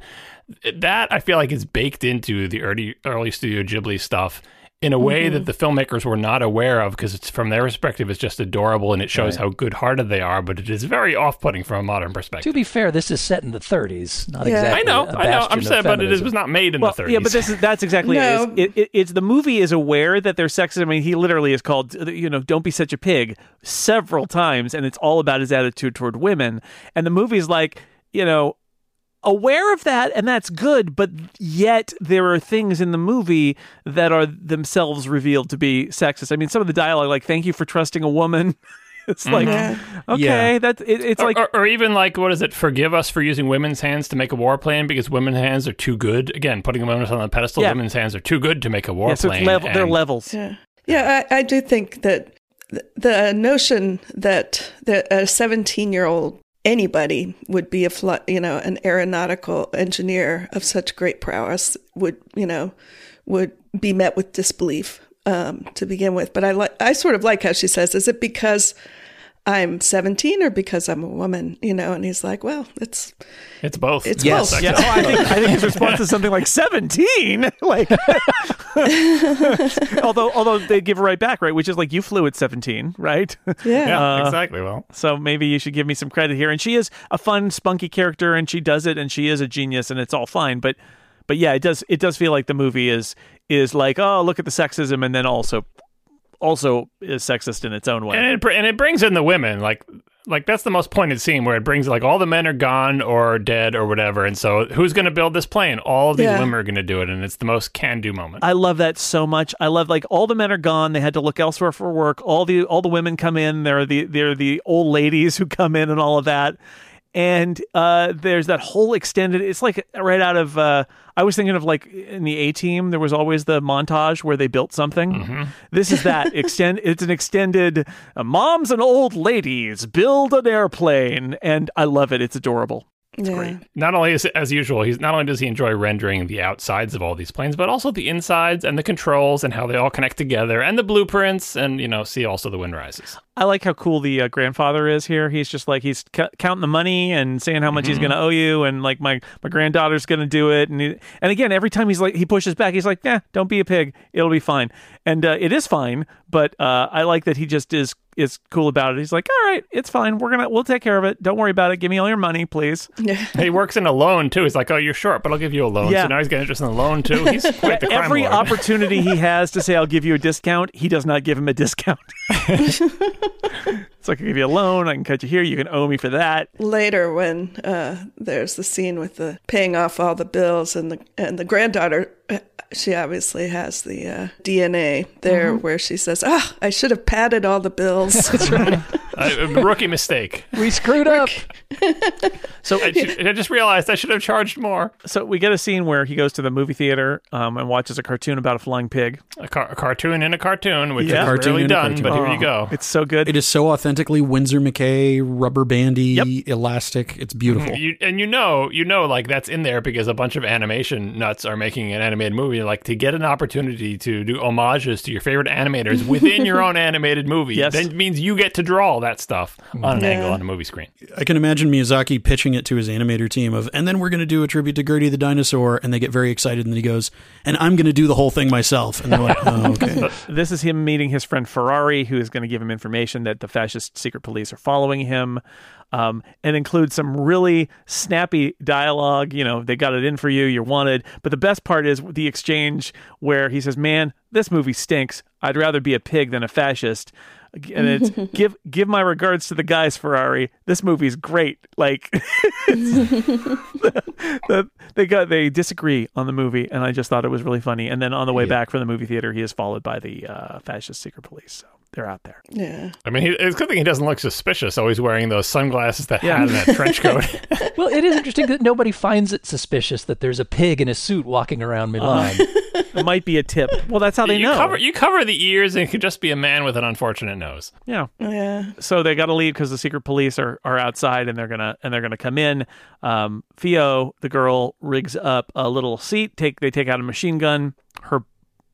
that I feel like is baked into the early early Studio Ghibli stuff. In a way that mm-hmm. the filmmakers were not aware of, because it's from their perspective, it's just adorable and it shows how good-hearted they are. But it is very off-putting from a modern perspective. To be fair, this is set in the 30s, not Yeah. exactly. I know, a I know. I'm bastion of saying, but it is, feminism. was not made in well, the 30s. yeah, but this is that's exactly No. it. It's, it, It's the movie is aware that they're sexist. I mean, he literally is called, you know, "Don't be such a pig" several times, and it's all about his attitude toward women. And the movie's like, you know, aware of that, and that's good. But yet, there are things in the movie that are themselves revealed to be sexist. I mean, some of the dialogue, like "Thank you for trusting a woman." It's like, mm-hmm. Yeah. okay, Yeah. that's it, it's or, like or, or even like what is it? Forgive us for using women's hands to make a war plane because women's hands are too good. Again, putting women on the pedestal. Yeah. Women's hands are too good to make a war yeah, so plane. it's level, they're levels. Yeah, yeah. I, I do think that the notion that that a seventeen-year-old anybody would be a fl- you know an aeronautical engineer of such great prowess would you know would be met with disbelief um, to begin with. But I like I sort of like how she says, "Is it because?" I'm 17 or because I'm a woman, you know, and he's like, well, it's It's both. It's Yes. both. Yeah, oh, I think I think his response is something like seventeen. Like, although although they give it right back, right? Which is like you flew at seventeen, right? Yeah. Yeah, Uh, exactly. Well, so maybe you should give me some credit here. And she is a fun, spunky character, and she does it, and she is a genius, and it's all fine. But but yeah, it does it does feel like the movie is is like oh look at the sexism and then also also is sexist in its own way. and it and it brings in the women like like that's the most pointed scene where it brings like all the men are gone or dead or whatever and so who's going to build this plane all of these Yeah. women are going to do it and it's the most can do moment I love that so much. I love like all the men are gone. They had to look elsewhere for work. All the all the women come in. They're the they're the old ladies who come in and all of that. And uh, there's that whole extended. It's like right out of. Uh, I was thinking of like in the A Team. There was always the montage where they built something. This is that extend. It's an extended. Uh, Moms and old ladies build an airplane, and I love it. It's adorable. Yeah. not only is as usual he's not only does he enjoy rendering the outsides of all these planes but also the insides and the controls and how they all connect together and the blueprints and you know see also the wind rises I like how cool the uh, grandfather is here. He's just like he's c- counting the money and saying how much he's going to owe you, and like my my granddaughter's going to do it. And he, and again, every time he's like he pushes back, he's like, "Yeah, don't be a pig. It'll be fine." And uh, it is fine, but uh, I like that he just is is cool about it. He's like, "All right, it's fine. We're gonna we'll take care of it. Don't worry about it. Give me all your money, please." he works in a loan too he's like oh you're short but i'll give you a loan Yeah. so now he's getting interest in the loan too he's quite the crime Every lord. opportunity he has to say, "I'll give you a discount," he does not give him a discount. it's like I give you a loan. I can cut you here. You can owe me for that. Later, when uh, there's the scene with the paying off all the bills and the and the granddaughter, uh, she obviously has the uh, DNA there, where she says, "Ah, I should have padded all the bills." That's right. a rookie mistake We screwed up. So I, should- I just realized i should have charged more So we get a scene where he goes to the movie theater um, and watches a cartoon about a flying pig. a, car- a cartoon in a cartoon which Yeah. is Cartoon rarely in a done cartoon. but here Oh, you go It's so good. It is so authentically Winsor McCay, rubber bandy, Yep. elastic. It's beautiful. You, and you know, you know, like that's in there because a bunch of animation nuts are making an animated movie. Like to get an opportunity to do homages to your favorite animators within your own animated movie, Yes. then means you get to draw all that stuff on an Yeah. angle on a movie screen. I can imagine Miyazaki pitching it to his animator team of, and then we're going to do a tribute to Gertie the dinosaur, and they get very excited, and then he goes, and I'm going to do the whole thing myself, and they're like, oh, okay. this is him meeting his friend Ferrari, who is going to give him information that the fascist secret police are following him. Um, and include some really snappy dialogue. You know, they got it in for you, you're wanted. But the best part is the exchange where he says, Man, this movie stinks. I'd rather be a pig than a fascist. And it's give give my regards to the guys, Ferrari. This movie's great. Like the, they got they disagree on the movie, and I just thought it was really funny. And then on the way back from the movie theater, he is followed by the uh, fascist secret police. So they're out there. yeah. I mean, he, it's a good thing he doesn't look suspicious. Always wearing those sunglasses, that Yeah. hat, and that trench coat. Well, it is interesting that nobody finds it suspicious that there's a pig in a suit walking around Milan. It might be a tip. Well, that's how they you know. cover you cover the ears, and it could just be a man with an unfortunate nose. yeah. Yeah. So they got to leave because the secret police are, are outside and they're gonna and they're gonna come in. Um, Fio, the girl, rigs up a little seat. Take they take out a machine gun. Her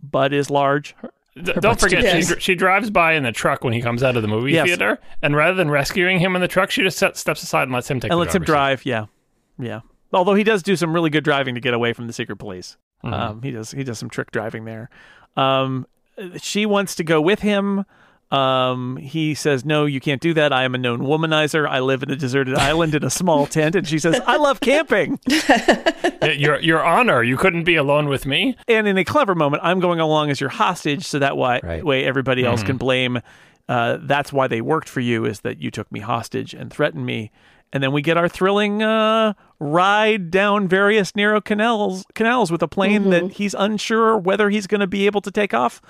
butt is large. D- don't forget, she, she drives by in the truck when he comes out of the movie Yes. theater, and rather than rescuing him in the truck, she just set, steps aside and lets him take and lets him driver's seat. drive. Yeah, yeah. Although he does do some really good driving to get away from the secret police. Mm-hmm. Um, he does he does some trick driving there. Um, she wants to go with him. Um, he says, "No, you can't do that. I am a known womanizer. I live in a deserted island in a small tent." And she says, "I love camping." Your your honor, you couldn't be alone with me. and in a clever moment, I'm going along as your hostage, so that way, Right. way everybody else can blame. Uh, that's why they worked for you, is that you took me hostage and threatened me. And then we get our thrilling uh, ride down various narrow canals, canals with a plane that he's unsure whether he's going to be able to take off,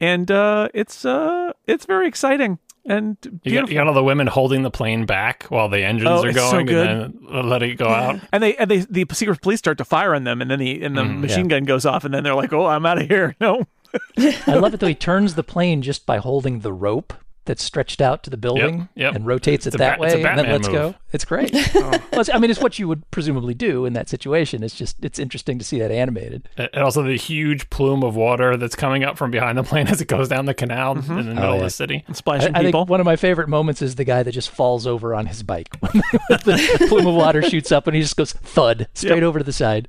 and uh, it's uh, it's very exciting and You got, beautiful. you got all the women holding the plane back while the engines Oh, are it's so going, good. and then letting it go out. and they and they the secret police start to fire on them, and then the and the machine gun goes off, and then they're like, "Oh, I'm out of here." No, I love it though. He turns the plane just by holding the rope that's stretched out to the building yep. and rotates it It's a that Bat- it's a way, and then Batman lets go. It's great. Well, it's- I mean, it's what you would presumably do in that situation. It's just it's interesting to see that animated. And also the huge plume of water that's coming up from behind the plane as it goes down the canal mm-hmm. in the middle of oh, yeah. the city. and I, splashing I people. think one of my favorite moments is the guy that just falls over on his bike. the plume of water shoots up and he just goes thud straight Yep. over to the side.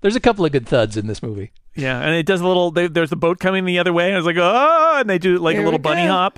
There's a couple of good thuds in this movie. Yeah, and it does a little. They, there's the boat coming the other way, and it's like oh, and they do like Here a little bunny go.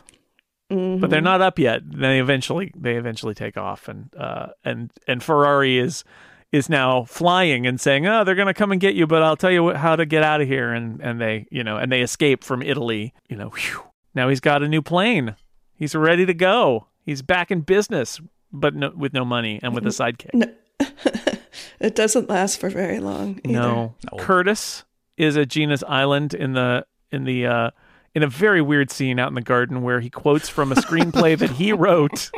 Hop, but they're not up yet. They eventually they eventually take off, and uh, and and Ferrari is is now flying and saying, "Oh, they're going to come and get you, but I'll tell you wh- how to get out of here." And and they, you know, and they escape from Italy. You know, whew. now he's got a new plane. He's ready to go. He's back in business, but no, with no money and with a sidekick. No. It doesn't last for very long. Either. No. Curtis is at Gina's island in the in the uh in a very weird scene out in the garden where he quotes from a screenplay that he wrote,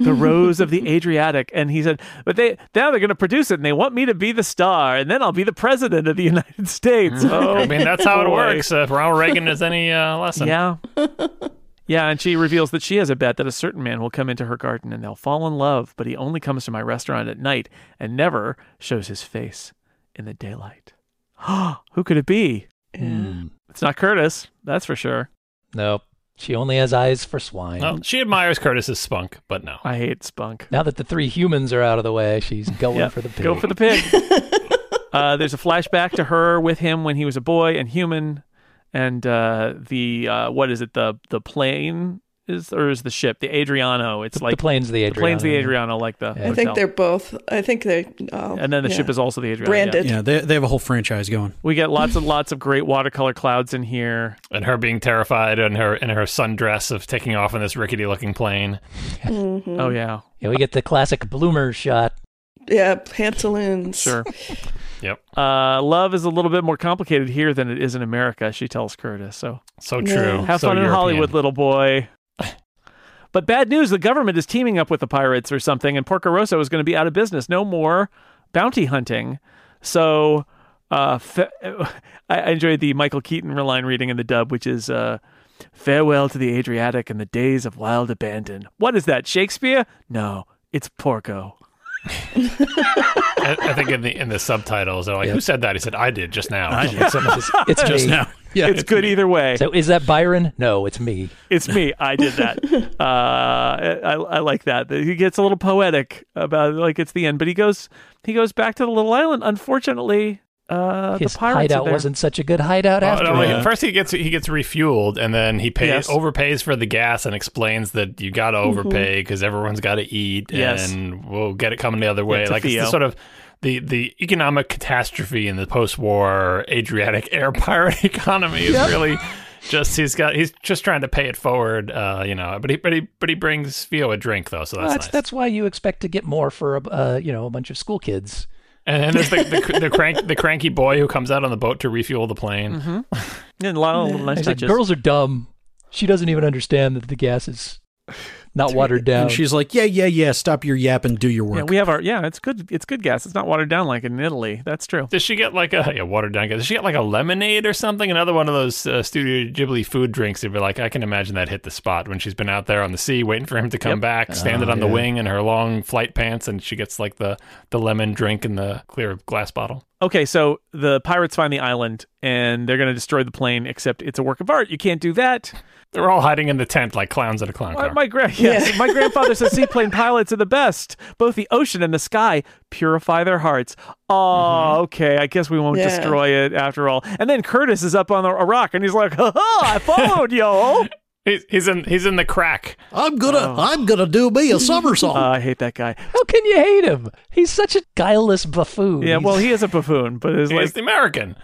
The Rose of the Adriatic. And he said, But they now they're gonna produce it and they want me to be the star, and then I'll be the president of the United States. Oh I mean, that's how it works. Uh, if Ronald Reagan is any uh, lesson. Yeah. Yeah, and she reveals that she has a bet that a certain man will come into her garden and they'll fall in love, but he only comes to my restaurant at night and never shows his face in the daylight. Who could it be? It's not Curtis, that's for sure. Nope. She only has eyes for swine. Well, she admires Curtis's spunk, but no. I hate Spunk. Now that the three humans are out of the way, she's going Yeah, for the pig. Go for the pig. uh, there's a flashback to her with him when he was a boy and human, and uh, the uh, what is it? The the plane is or is the ship? The Adriano. It's the like plane's the the Adriano. plane's the Adriano, like the. I think they're both. I think they. Oh, And then the yeah. ship is also the Adriano. branded. Yeah, they, they have a whole franchise going. We get lots and lots of great watercolor clouds in here. And her being terrified and her in her sundress of taking off in this rickety looking plane. Mm-hmm. Oh yeah, Yeah, we get the classic bloomer shot. Yeah, pantaloons. sure. Yep. Uh, love is a little bit more complicated here than it is in America. She tells Curtis. So So Yeah. true. have So fun in Hollywood, little boy. But bad news: the government is teaming up with the pirates or something, and Porco Rosso is going to be out of business. No more bounty hunting. So, uh, fa- I I enjoyed the Michael Keaton line reading in the dub, which is uh, "Farewell to the Adriatic and the days of wild abandon." What is that? Shakespeare? No, it's Porco. I, I think in the in the subtitles, they're like, Yeah. "Who said that?" He said, "I did just now." I did. It's, it's Just me. now. Yeah, It's good either way. So is that Byron? No, it's me. It's me. I did that. Uh, I, I like that. He gets a little poetic about like it's the end, but he goes he goes back to the little island. Unfortunately, uh, His the pirates are hideout there. wasn't such a good hideout Oh, after no, all. First, he gets he gets refueled, and then he pays Yes. overpays for the gas and explains that you got to overpay because everyone's got to eat, Yes. and we'll get it coming the other way. to like it's the sort of the the economic catastrophe in the post-war Adriatic air pirate economy is really just he's got he's just trying to pay it forward, uh, you know. But he but he but he brings Fio a drink though, so that's that's nice. that's why you expect to get more for a uh, you know a bunch of school kids. and then there's the the, the crank the cranky boy who comes out on the boat to refuel the plane. Mm-hmm. And a lot of little nice He's like, girls are dumb. She doesn't even understand that the gas is not watered down. And she's like, yeah, yeah, yeah, stop your yap and do your work. yeah, we have our yeah. It's good. It's good gas. It's not watered down like in Italy. That's true. Does she get like a yeah, watered down? Does she get like a lemonade or something? Another one of those uh, Studio Ghibli food drinks. It'd be like I can imagine that hit the spot when she's been out there on the sea waiting for him to come Yep. back, standing Oh, on the wing in her long flight pants, and she gets like the the lemon drink in the clear glass bottle. Okay, so the pirates find the island and they're going to destroy the plane. Except it's a work of art. You can't do that. They're all hiding in the tent like clowns at a clown My, car. my gra- yes, my grandfather says seaplane pilots are the best. Both the ocean and the sky purify their hearts. Oh, okay. I guess we won't Yeah. destroy it after all. And then Curtis is up on a, a rock and he's like, "Ha ha! I followed yo." he's, he's in he's in the crack. I'm gonna, I'm gonna do me a somersault. Uh, I hate that guy. How can you hate him? He's such a guileless buffoon. Yeah, well, he is a buffoon, but it's He's like the American.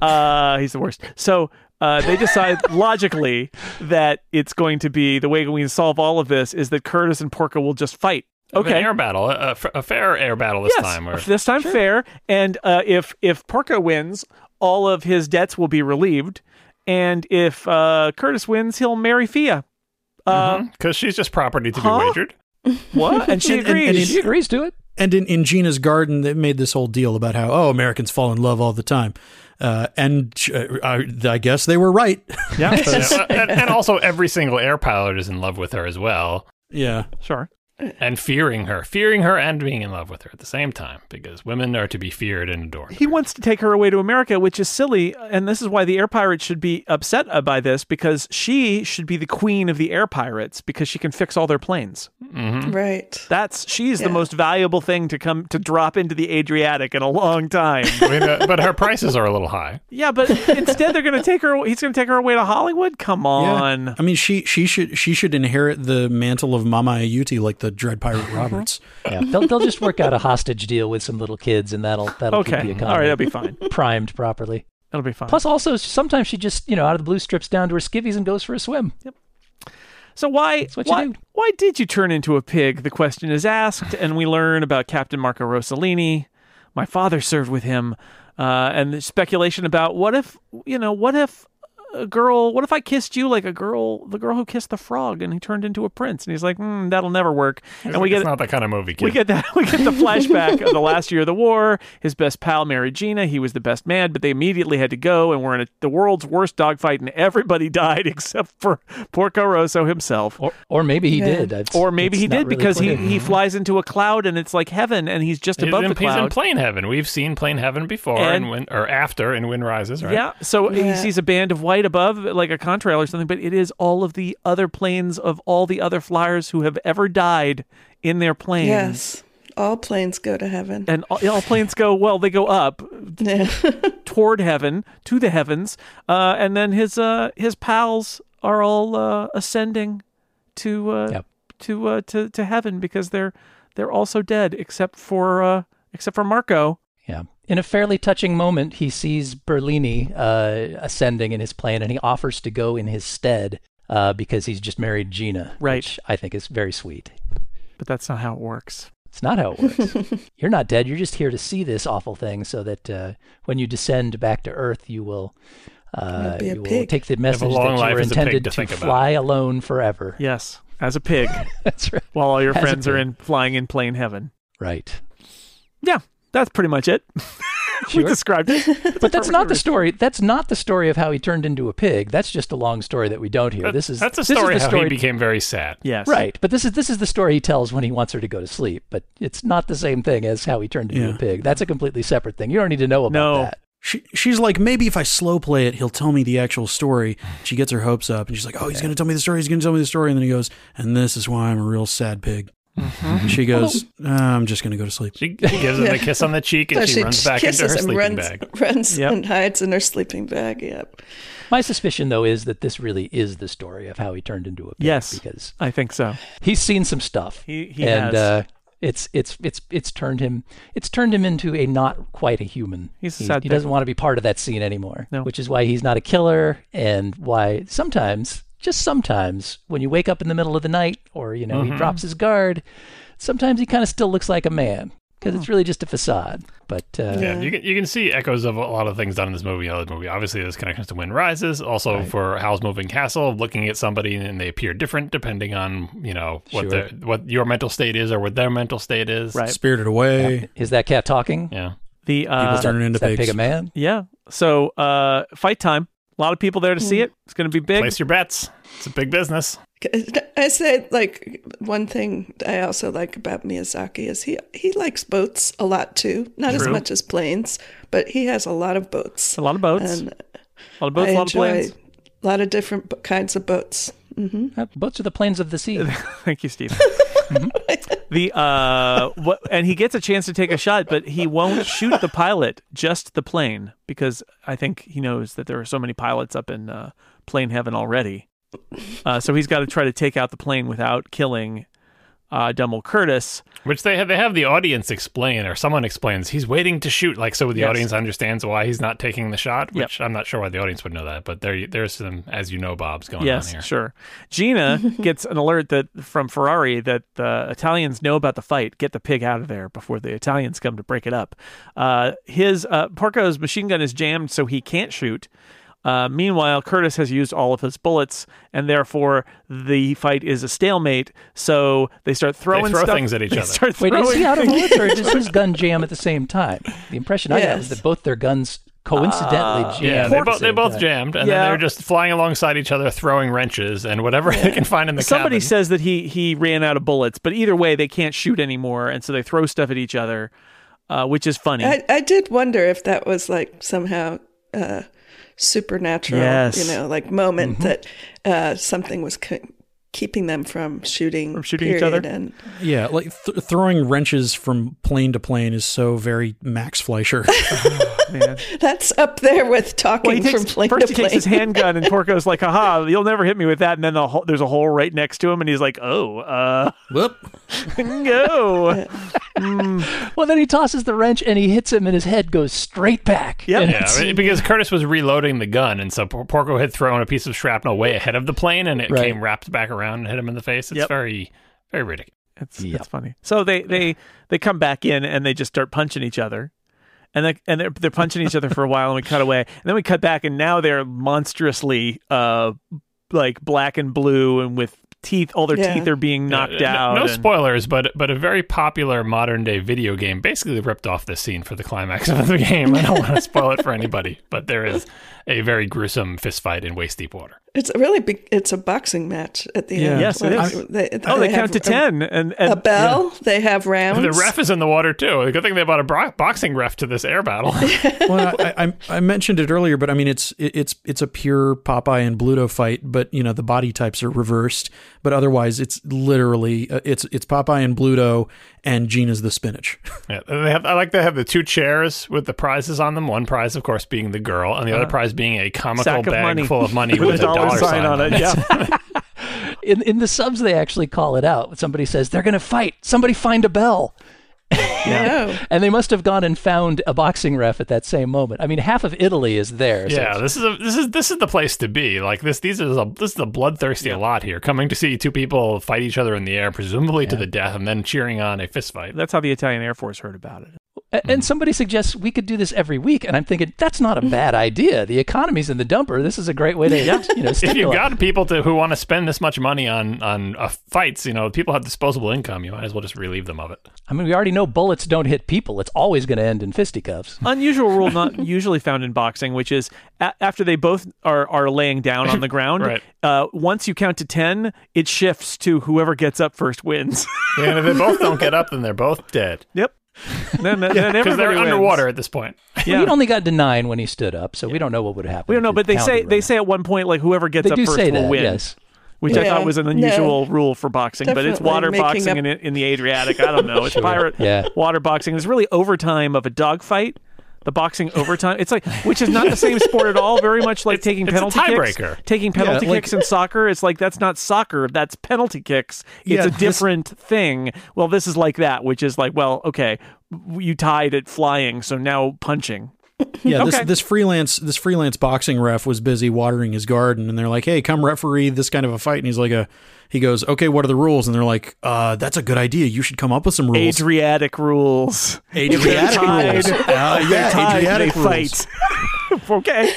Uh, he's the worst. So uh, they decide logically that it's going to be the way we solve all of this is that Curtis and Porco will just fight. Have an Okay. air battle, a, a f- a fair air battle this yes, time. Or, this time fair. And uh, if if Porco wins, all of his debts will be relieved. And if uh, Curtis wins, he'll marry Fio. Uh, because she's just property to Huh? be wagered. What? And she And- and- and agrees. she agrees to it. and in, in Gina's garden, they made this whole deal about how oh Americans fall in love all the time, uh, and uh, I, I guess they were right. yeah, Yeah, and, and also, every single air pilot is in love with her as well. yeah, sure. And fearing her, fearing her and being in love with her at the same time, because women are to be feared and adored. He wants to take her away to America, which is silly, and this is why the air pirates should be upset by this because she should be the queen of the air pirates because she can fix all their planes. Right. That's she's the most valuable thing to come to drop into the Adriatic in a long time. I mean, uh, but her prices are a little high. yeah, but instead they're going to take her. He's going to take her away to Hollywood. Come on. I mean, she she should she should inherit the mantle of Mamma Aiuto like the the Dread Pirate Roberts. Yeah, they'll, they'll just work out a hostage deal with some little kids, and that'll that'll keep the Okay. economy All right, that'll be fine. primed properly. That'll be fine. Plus, also sometimes she just you know out of the blue strips down to her skivvies and goes for a swim. Yep. So why why, why did you turn into a pig? The question is asked, and we learn about Captain Marco Rossellini. My father served with him, uh, and the speculation about what if you know what if a girl what if I kissed you like a girl the girl who kissed the frog and he turned into a prince and he's like mm, that'll never work and we it's get not that kind of movie, kid. we get that we get the flashback of the last year of the war. His best pal married Gina. He was the best man, but they immediately had to go and were in a, the world's worst dogfight, and everybody died except for Porco Rosso himself. Or, or maybe he Yeah. did. It's- Or maybe he did really because he, clear. he flies into a cloud and it's like heaven, and he's just He's above in, the he's in cloud. plane heaven. We've seen plane heaven before, And- and, when or after in Wind Rises, right? Yeah, so he sees a band of white above, like a contrail or something, but it is all of the other planes of all the other flyers who have ever died in their planes. Yes. All planes go to heaven. And all, all planes go well. They go up Yeah. toward heaven, to the heavens, uh, and then his uh, his pals are all uh, ascending to uh, Yep. to uh, to to heaven because they're they're also dead except for uh, except for Marco. Yeah. In a fairly touching moment, he sees Berlini uh, ascending in his plane, and he offers to go in his stead uh, because he's just married Gina, Right. which I think is very sweet. But that's not how it works. It's not how it works. you're not dead. You're just here to see this awful thing, so that uh, when you descend back to Earth, you will. Uh, You'll be a you will take the message that you life were as a pig intended to to, think about. fly alone forever. Yes, as a pig, That's right. while all your As friends are in flying in plane heaven. Right. Yeah, that's pretty much it. we described it. But that's not the story. That's not the story of how he turned into a pig. That's just a long story that we don't hear. This is that's a this is story the how story he became very sad. Yes. Right, but this is this is the story he tells when he wants her to go to sleep. But it's not the same thing as how he turned into Yeah. a pig. That's a completely separate thing. You don't need to know about No. that. She, she's like, maybe if I slow play it, he'll tell me the actual story. She gets her hopes up, and she's like, oh, he's going to tell me the story. He's going to tell me the story. And then he goes, and this is why I'm a real sad pig. And she goes, "Uh, I'm just going to go to sleep. She, she gives him a kiss on the cheek, and So she, she runs back into her kisses and sleeping runs, bag. runs Yep. and hides in her sleeping bag. Yep. My suspicion, though, is that this really is the story of how he turned into a pig. Yes. because I think so. he's seen some stuff. He he and has. uh, it's it's it's it's turned him it's turned him into a not quite a human. He's a he, sad he doesn't want to be part of that scene anymore. No. Which is why he's not a killer, and why sometimes, just sometimes, when you wake up in the middle of the night, or you know Mm-hmm. he drops his guard, sometimes he kind of still looks like a man because Hmm. it's really just a facade. But uh, Yeah, you can you can see echoes of a lot of things done in this movie. and Other movie, obviously, there's connections to Wind Rises. Also, for Howl's Moving Castle, looking at somebody and they appear different depending on you know what Sure. their what your mental state is or what their mental state is. Right. Spirited Away. is that cat talking? Yeah. the People uh, turning into Is that pigs. pig a man? yeah. So uh, fight time. A lot of people there to see hmm. it. It's going to be big. Place your bets. It's a big business. I say like one thing I also like about Miyazaki is he he likes boats a lot too. Not as much as planes, but he has a lot of boats. A lot of boats. And a lot of boats. I a lot of planes. A lot of different b- kinds of boats. Uh, boats are the planes of the sea. Thank you, Steve. the uh, what, and he gets a chance to take a shot, but he won't shoot the pilot, just the plane, because I think he knows that there are so many pilots up in uh, plane heaven already. Uh, so he's got to try to take out the plane without killing uh, Dummel Curtis. Which they have, they have the audience explain, or someone explains. He's waiting to shoot, like so the Yes. audience understands why he's not taking the shot. Yep. Which I'm not sure why the audience would know that, but there there's some, as you know, Bob's going on yes, here. sure. Gina gets an alert that from Ferrari that the Italians know about the fight. Get the pig out of there before the Italians come to break it up. Uh, his uh, Porco's machine gun is jammed, so he can't shoot. Uh, meanwhile, Curtis has used all of his bullets, and therefore the fight is a stalemate. So they start throwing throw stuff- things at each they other. Start Wait, is he out of bullets or does his gun jam at the same time? The impression I got was Yes. that both their guns coincidentally jammed. Yeah, they the both they both jammed, and Yeah. then they're just flying alongside each other, throwing wrenches and whatever they can find in the Somebody cabin. says that he he ran out of bullets, but either way, they can't shoot anymore, and so they throw stuff at each other, uh, which is funny. I, I did wonder if that was like somehow uh, supernatural, Yes. you know, like moment that uh, something was co- keeping them from shooting, From shooting each other? And Yeah, like th- throwing wrenches from plane to plane is so very Max Fleischer. man. That's up there with talking he takes, from plane first to he takes his handgun, and Porco's like, "Haha, you'll never hit me with that." And then the hole, there's a hole right next to him, and he's like, "Oh, uh, Whoop. go." Well, then he tosses the wrench and he hits him, and his head goes straight back. Yep. Yeah, it's- because Curtis was reloading the gun, and so Por- Porco had thrown a piece of shrapnel way ahead of the plane, and it Right. came wrapped back around and hit him in the face. It's Yep. very, very ridiculous. It's Yep. it's funny. So they they they come back in and they just start punching each other. And they and they're, they're punching each other for a while and we cut away. And then we cut back and now they're monstrously uh like black and blue and with teeth all their Yeah. teeth are being knocked Uh, out. No, and- spoilers, but but a very popular modern day video game basically ripped off this scene for the climax of the game. I don't want to spoil it for anybody, but there is a very gruesome fist fight in waist deep water. It's a really big. It's a boxing match at the end. Yes, it Like, is. They, Oh, they, have count to a- ten and, and A bell. They have rounds. The ref is in the water too. The Good thing they brought a bro- boxing ref to this air battle. well, I, I, I mentioned it earlier, but I mean, it's it- it's it's a pure Popeye and Bluto fight, but you know the body types are reversed. But otherwise, it's literally uh, it's it's Popeye and Bluto, and Gina's the spinach. Yeah, they have. I like they have the two chairs with the prizes on them. One prize, of course, being the girl, and the other uh, prize being a comical bag money. full of money with, with, a dollar, sign on it. Yeah. in, in the subs, they actually call it out. Somebody says, they're going to fight. Somebody find a bell. No. And they must have gone and found a boxing ref at that same moment. I mean, half of Italy is there. so Yeah, this is a this is this is the place to be. Like this, these is a this is a bloodthirsty lot here, coming to see two people fight each other in the air, presumably to the death, and then cheering on a fistfight. That's how the Italian Air Force heard about it. A- And somebody suggests we could do this every week, and I'm thinking that's not a bad idea. The economy's in the dumper. This is a great way to, you know, If you've got people to who want to spend this much money on on uh, fights, you know, people have disposable income. You might as well just relieve them of it. I mean, we already know bullets don't hit people. It's always going to end in fisticuffs. Unusual rule not usually found in boxing, which is a- after they both are, are laying down on the ground, Right. uh, once you count to 10, it shifts to whoever gets up first wins. Yeah, and if they both don't get up, then they're both dead yep. Then, then because everybody they're wins. underwater at this point. Yeah. he'd only got to nine when he stood up, so we don't know what would happen. we don't know, but they say counted they right say at one point like whoever gets They up do first say will that, win. yes. Which I thought was an no. unusual rule for boxing, but it's water boxing up- in, in the Adriatic. I don't know. It's pirate Yeah. water boxing. It's really overtime of a dogfight. The boxing overtime. It's like, which is not the same sport at all. Very much like taking it's a penalty kicks. Taking penalty like- kicks in soccer. It's like that's not soccer. That's penalty kicks. It's Yeah, a this- different thing. Well, this is like that, which is like, well, okay, you tied at flying, so now punching. Yeah, Okay. this this freelance this freelance boxing ref was busy watering his garden, and they're like, "Hey, come referee this kind of a fight." And he's like, "A," he goes, "Okay, what are the rules?" And they're like, "Uh, that's a good idea. You should come up with some rules." Adriatic rules. Adriatic rules. Uh, yeah, Tied, Adriatic they rules. fight. okay.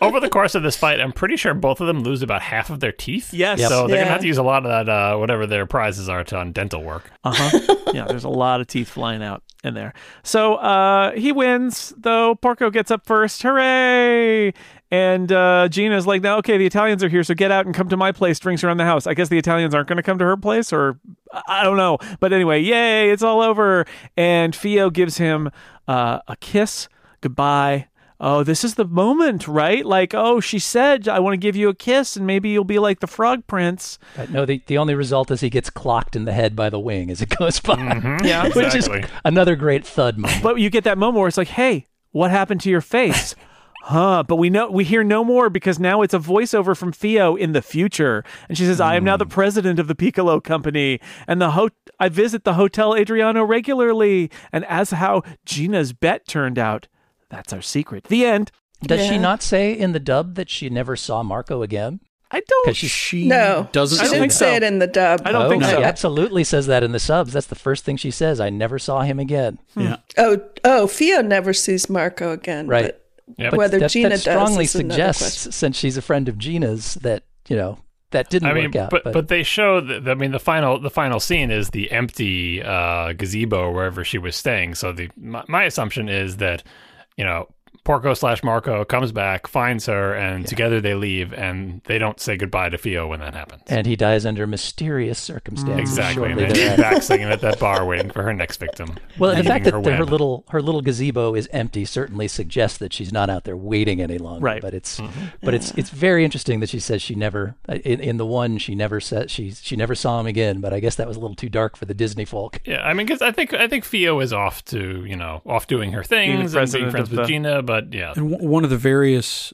Over the course of this fight, I'm pretty sure both of them lose about half of their teeth. Yes. So they're Yeah. gonna have to use a lot of that, uh, whatever their prizes are, to on dental work. Uh huh. yeah, there's a lot of teeth flying out in there. So uh, he wins, though. Porco gets up first. Hooray! And uh, Gina's like, "Now, okay, the Italians are here, so get out and come to my place. Drinks around the house. I guess the Italians aren't going to come to her place, or I don't know. But anyway, yay! It's all over. And Fio gives him uh, a kiss goodbye. Oh, this is the moment, right? Like, oh, she said, I want to give you a kiss, and maybe you'll be like the frog prince. But no, the, the only result is he gets clocked in the head by the wing as it goes by. Mm-hmm. Yeah. Which is another great thud moment. But you get that moment where it's like, hey, what happened to your face? Huh, but we know we hear no more because now it's a voiceover from Fio in the future, and she says, "I am now the mm. president of the Piccolo Company, and the ho- I visit the Hotel Adriano regularly." And as how Gina's bet turned out, that's our secret. The end. Does she not say in the dub that she never saw Marco again? I don't. Because she, She No, doesn't I don't say didn't think say so. it in the dub. I don't oh, think no, so. She absolutely says that in the subs. That's the first thing she says. I never saw him again. Yeah. Oh, oh, Fio never sees Marco again. Right. But Yep. But Whether that, Gina that strongly is suggests, question. since she's a friend of Gina's, that you know that didn't I mean, work out. but, but they show that I mean the final the final scene is the empty uh, gazebo wherever she was staying. So the my, my assumption is that you know Porco slash Marco comes back, finds her, and together they leave, and they don't say goodbye to Fio when that happens. And he dies under mysterious circumstances. exactly, and then she's back singing at that bar, waiting for her next victim. Well, the fact that her the- her little her little gazebo is empty certainly suggests that she's not out there waiting any longer. Right. But it's Mm-hmm. but it's it's very interesting that she says she never in, in the one she never said she she never saw him again. But I guess that was a little too dark for the Disney folk. Yeah, I mean, because I think I think Fio is off to you know off doing her things and being friends with the- Gina, but yeah, And w- one of the various,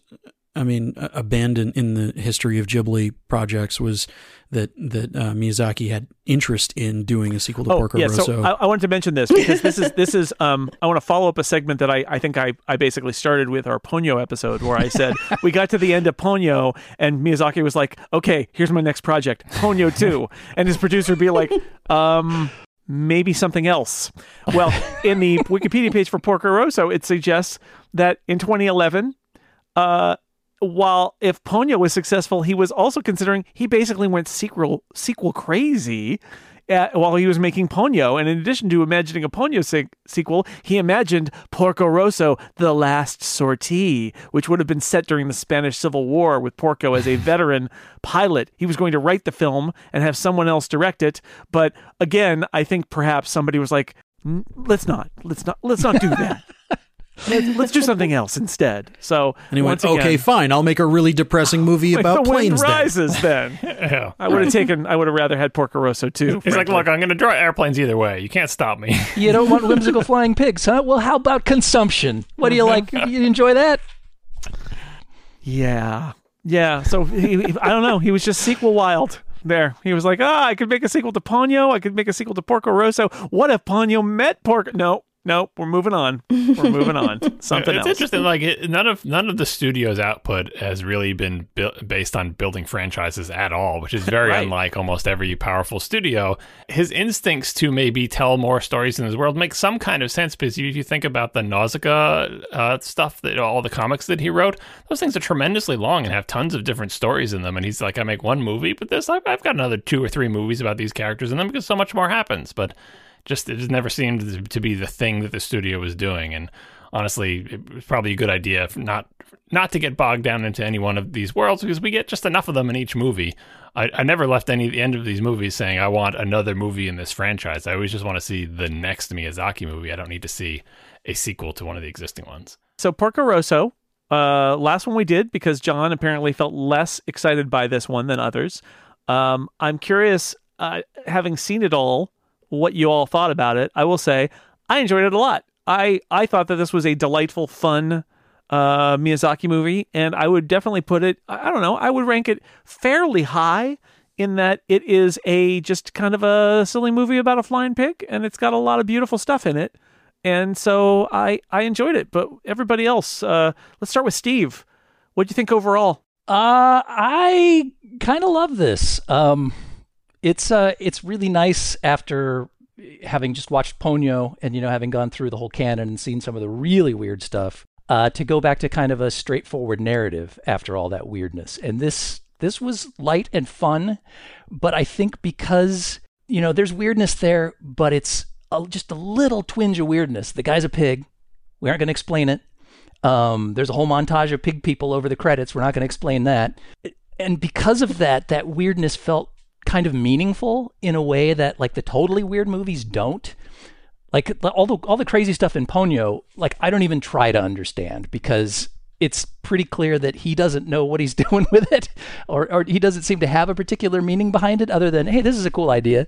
I mean, uh, abandoned in the history of Ghibli projects was that that uh, Miyazaki had interest in doing a sequel to Oh Porco yeah, Rosso. so I, I wanted to mention this because this is this is um I want to follow up a segment that I, I think I, I basically started with our Ponyo episode where I said we got to the end of Ponyo and Miyazaki was like okay here's my next project Ponyo two and his producer would be like um maybe something else. Well, in the Wikipedia page for Porco Rosso, it suggests that in 2011, uh, while if Ponyo was successful, he was also considering he basically went sequel sequel crazy. uh while he was making Ponyo, and in addition to imagining a Ponyo se- sequel, he imagined Porco Rosso: The Last Sortie, which would have been set during the Spanish Civil War, with Porco as a veteran pilot. He was going to write the film and have someone else direct it, but again, I think perhaps somebody was like, "N- "Let's not, let's not, let's not do that. Let's, let's do something else instead." So, and he went, again, okay, fine, I'll make a really depressing movie like about the wind planes. Then. rises. Then yeah. I would have taken. I would have rather had Porco Rosso too. He's like, look, I'm going to draw airplanes either way. You can't stop me. You don't want whimsical flying pigs, huh? Well, how about consumption? What do you like? You enjoy that? Yeah, yeah. So he, he- I don't know. He was just sequel wild. There, he was like, ah, I could make a sequel to Ponyo. I could make a sequel to Porco Rosso. What if Ponyo met Porco? No, no, we're moving on. We're moving on. Something else. it's else. interesting. Like it, none of none of the studio's output has really been built based on building franchises at all, which is very Right. unlike almost every powerful studio. His instincts to maybe tell more stories in his world make some kind of sense because if you think about the Nausicaa uh, stuff that all the comics that he wrote, those things are tremendously long and have tons of different stories in them. And he's like, I make one movie, but this I've, I've got another two or three movies about these characters in them because so much more happens. But just it just never seemed to be the thing that the studio was doing and honestly it was probably a good idea not not to get bogged down into any one of these worlds because we get just enough of them in each movie I, I never left any the end of these movies saying I want another movie in this franchise. I always just want to see the next Miyazaki movie. I don't need to see a sequel to one of the existing ones. So Porco Rosso, uh, last one we did because John apparently felt less excited by this one than others. Um, I'm curious, uh, having seen it all, what you all thought about it. I will say I enjoyed it a lot. I I thought that this was a delightful, fun uh, Miyazaki movie, and I would definitely put it. I don't know. I would rank it fairly high in that it is a just kind of a silly movie about a flying pig, and it's got a lot of beautiful stuff in it and so I I enjoyed it. But everybody else, uh, let's start with Steve. What do you think overall? Uh, I kind of love this. Um, it's uh, it's really nice after having just watched Ponyo and you know having gone through the whole canon and seen some of the really weird stuff. Uh, to go back to kind of a straightforward narrative after all that weirdness, and this this was light and fun, but I think because you know there's weirdness there, but it's a, just a little twinge of weirdness. The guy's a pig. We aren't going to explain it. Um, there's a whole montage of pig people over the credits. We're not going to explain that. And because of that, that weirdness felt kind of meaningful in a way that like the totally weird movies don't. Like all the all the crazy stuff in Ponyo, like I don't even try to understand because it's pretty clear that he doesn't know what he's doing with it, or or he doesn't seem to have a particular meaning behind it other than hey, this is a cool idea.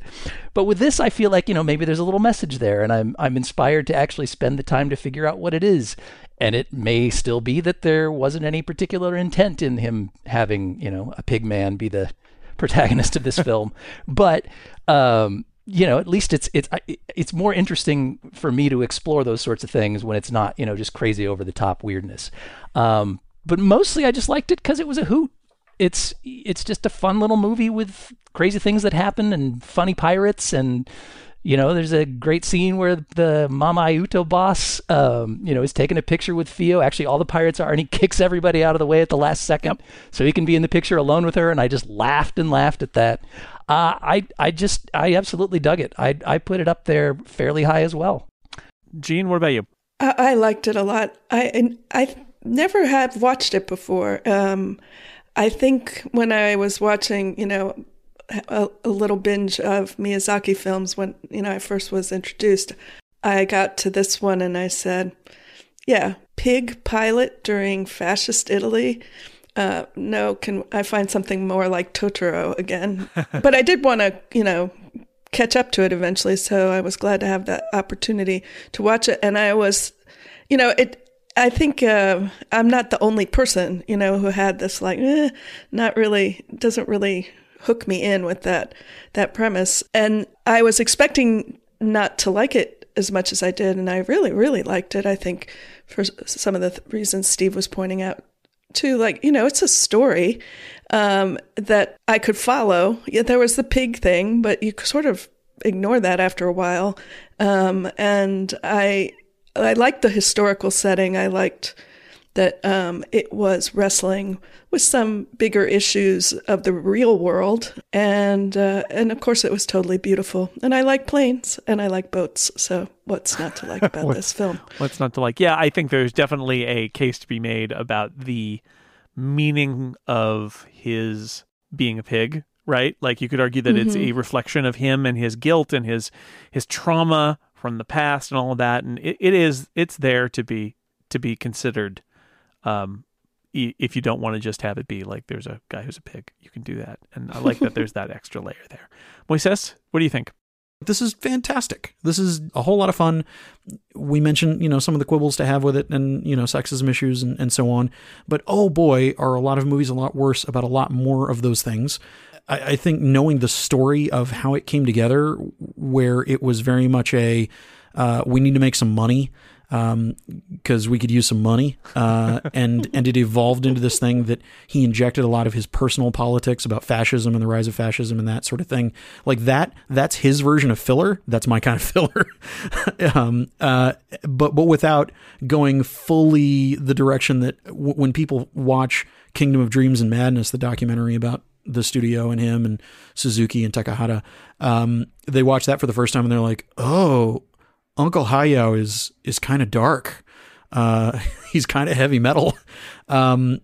But with this, I feel like you know maybe there's a little message there, and I'm I'm inspired to actually spend the time to figure out what it is. And it may still be that there wasn't any particular intent in him having you know a pig man be the protagonist of this film, but um, you know, at least it's it's it's more interesting for me to explore those sorts of things when it's not you know just crazy over the top weirdness. Um, but mostly, I just liked it because it was a hoot. It's it's just a fun little movie with crazy things that happen and funny pirates and. You know, there's a great scene where the Mamma Aiuto boss, um, you know, is taking a picture with Fio. Actually, all the pirates are, and he kicks everybody out of the way at the last second, so he can be in the picture alone with her. And I just laughed and laughed at that. Uh, I, I just, I absolutely dug it. I, I put it up there fairly high as well. Jean, what about you? I, I liked it a lot. I and I never have watched it before. Um, I think when I was watching, you know, a, a little binge of Miyazaki films when you know I first was introduced, I got to this one and I said, "Yeah, pig pilot during fascist Italy." Uh, no, can I find something more like Totoro again? but I did want to, you know, catch up to it eventually. So I was glad to have that opportunity to watch it. And I was, you know, it. I think uh, I'm not the only person, you know, who had this like, eh, not really, doesn't really hook me in with that that premise. And I was expecting not to like it as much as I did, and I really, really liked it. I think for some of the th- reasons Steve was pointing out too, like you know, it's a story um, that I could follow. Yeah, there was the pig thing, but you sort of ignore that after a while. Um, and I I liked the historical setting. I liked that um, it was wrestling with some bigger issues of the real world, and uh, and of course it was totally beautiful. And I like planes and I like boats. So what's not to like about this film? What's not to like? Yeah, I think there's definitely a case to be made about the meaning of his being a pig right like you could argue that mm-hmm. it's a reflection of him and his guilt and his his trauma from the past and all of that and it, it is it's there to be to be considered um if you don't want to just have it be like there's a guy who's a pig you can do that and i like that there's that extra layer there moises what do you think this is fantastic. This is a whole lot of fun. We mentioned, you know, some of the quibbles to have with it and, you know, sexism issues and, and so on. But oh boy, are a lot of movies a lot worse about a lot more of those things. I, I think knowing the story of how it came together, where it was very much a, uh, we need to make some money because um, we could use some money, uh, and and it evolved into this thing that he injected a lot of his personal politics about fascism and the rise of fascism and that sort of thing. Like that, that's his version of filler. That's my kind of filler. um, uh, but but without going fully the direction that w- when people watch Kingdom of Dreams and Madness, the documentary about the studio and him and Suzuki and Takahata, um, they watch that for the first time and they're like, oh Uncle Hayao is is kind of dark. Uh, he's kind of heavy metal. Um,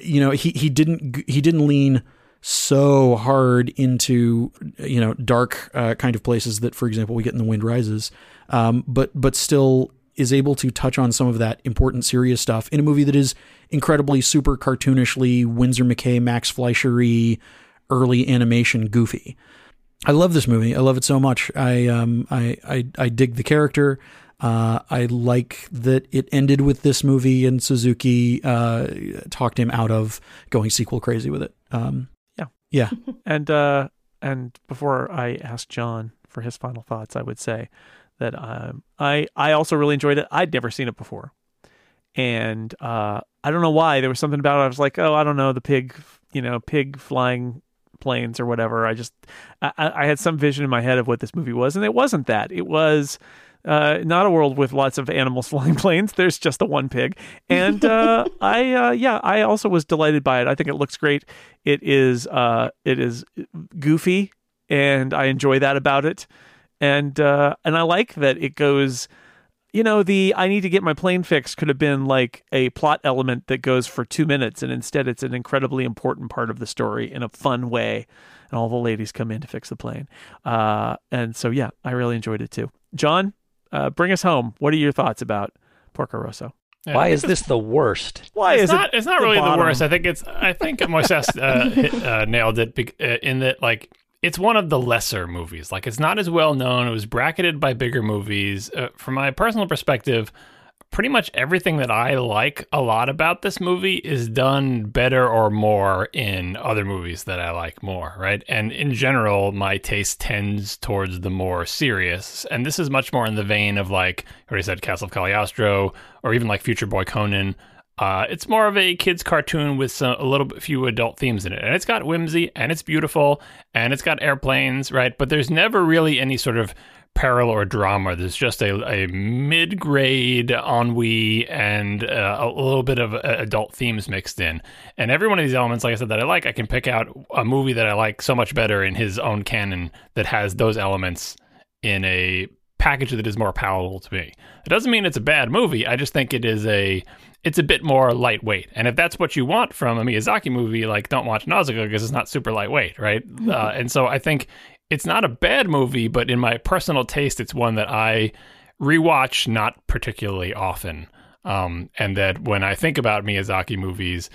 you know, he he didn't he didn't lean so hard into you know dark uh, kind of places that, for example, we get in The Wind Rises. Um, but but still is able to touch on some of that important serious stuff in a movie that is incredibly super cartoonishly Winsor McCay Max Fleischery, early animation goofy. I love this movie. I love it so much. I um I I, I dig the character. Uh, I like that it ended with this movie and Suzuki uh, talked him out of going sequel crazy with it. Um, yeah, yeah. and uh, and before I ask John for his final thoughts, I would say that um, I I also really enjoyed it. I'd never seen it before, and uh, I don't know why. There was something about it. I was like, oh, I don't know, the pig, you know, pig flying planes or whatever. I just I, I had some vision in my head of what this movie was, and it wasn't that. It was uh, not a world with lots of animals flying planes. There's just the one pig, and uh, I uh, yeah, I also was delighted by it. I think it looks great. It is uh, it is goofy, and I enjoy that about it, and uh, and I like that it goes you know, the I need to get my plane fixed could have been like a plot element that goes for two minutes, and instead it's an incredibly important part of the story in a fun way. And all the ladies come in to fix the plane. Uh, and so, yeah, I really enjoyed it too. John, uh, bring us home. What are your thoughts about Porco Rosso? Yeah, Why is this the worst? Why it's is not, it? It's not the really bottom? the worst. I think it's. I think Moises uh, uh, nailed it uh, in that like it's one of the lesser movies. Like it's not as well known. It was bracketed by bigger movies. Uh, from my personal perspective, pretty much everything that I like a lot about this movie is done better or more in other movies that I like more, right? And in general, my taste tends towards the more serious. And this is much more in the vein of like I already said Castle of Cagliostro or even like Future Boy Conan uh, it's more of a kids' cartoon with some, a little bit few adult themes in it, and it's got whimsy, and it's beautiful, and it's got airplanes, right? But there's never really any sort of peril or drama. There's just a, a mid grade ennui and uh, a little bit of uh, adult themes mixed in. And every one of these elements, like I said, that I like, I can pick out a movie that I like so much better in his own canon that has those elements in a package that is more palatable to me. It doesn't mean it's a bad movie. I just think it is a it's a bit more lightweight. And if that's what you want from a Miyazaki movie, like don't watch Nausicaa because it's not super lightweight, right? Uh, and so I think it's not a bad movie, but in my personal taste, it's one that I rewatch not particularly often. Um, and that when I think about Miyazaki movies,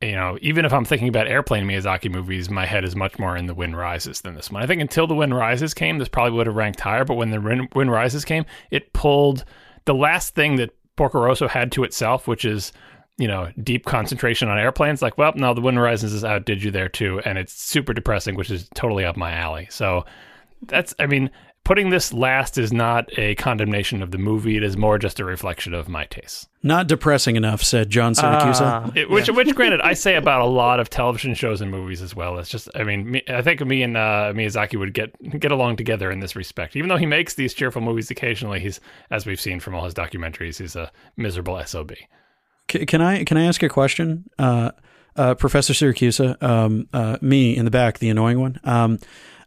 you know, even if I'm thinking about airplane Miyazaki movies, my head is much more in The Wind Rises than this one. I think until The Wind Rises came, this probably would have ranked higher. But when The Wind Wind Rises came, it pulled the last thing that Porco Rosso had to itself, which is you know deep concentration on airplanes. Like, well, no, The Wind Rises is outdid you there too, and it's super depressing, which is totally up my alley. So that's, I mean, putting this last is not a condemnation of the movie. It is more just a reflection of my tastes. Not depressing enough, said John Siracusa. Ah, It, which, which, granted, I say about a lot of television shows and movies as well. It's just, I mean, me, I think me and uh, Miyazaki would get get along together in this respect. Even though he makes these cheerful movies occasionally, he's, as we've seen from all his documentaries, he's a miserable sob. C- can I can I ask a question, uh, uh, Professor Siracusa? Um, uh, me in the back, the annoying one. Um,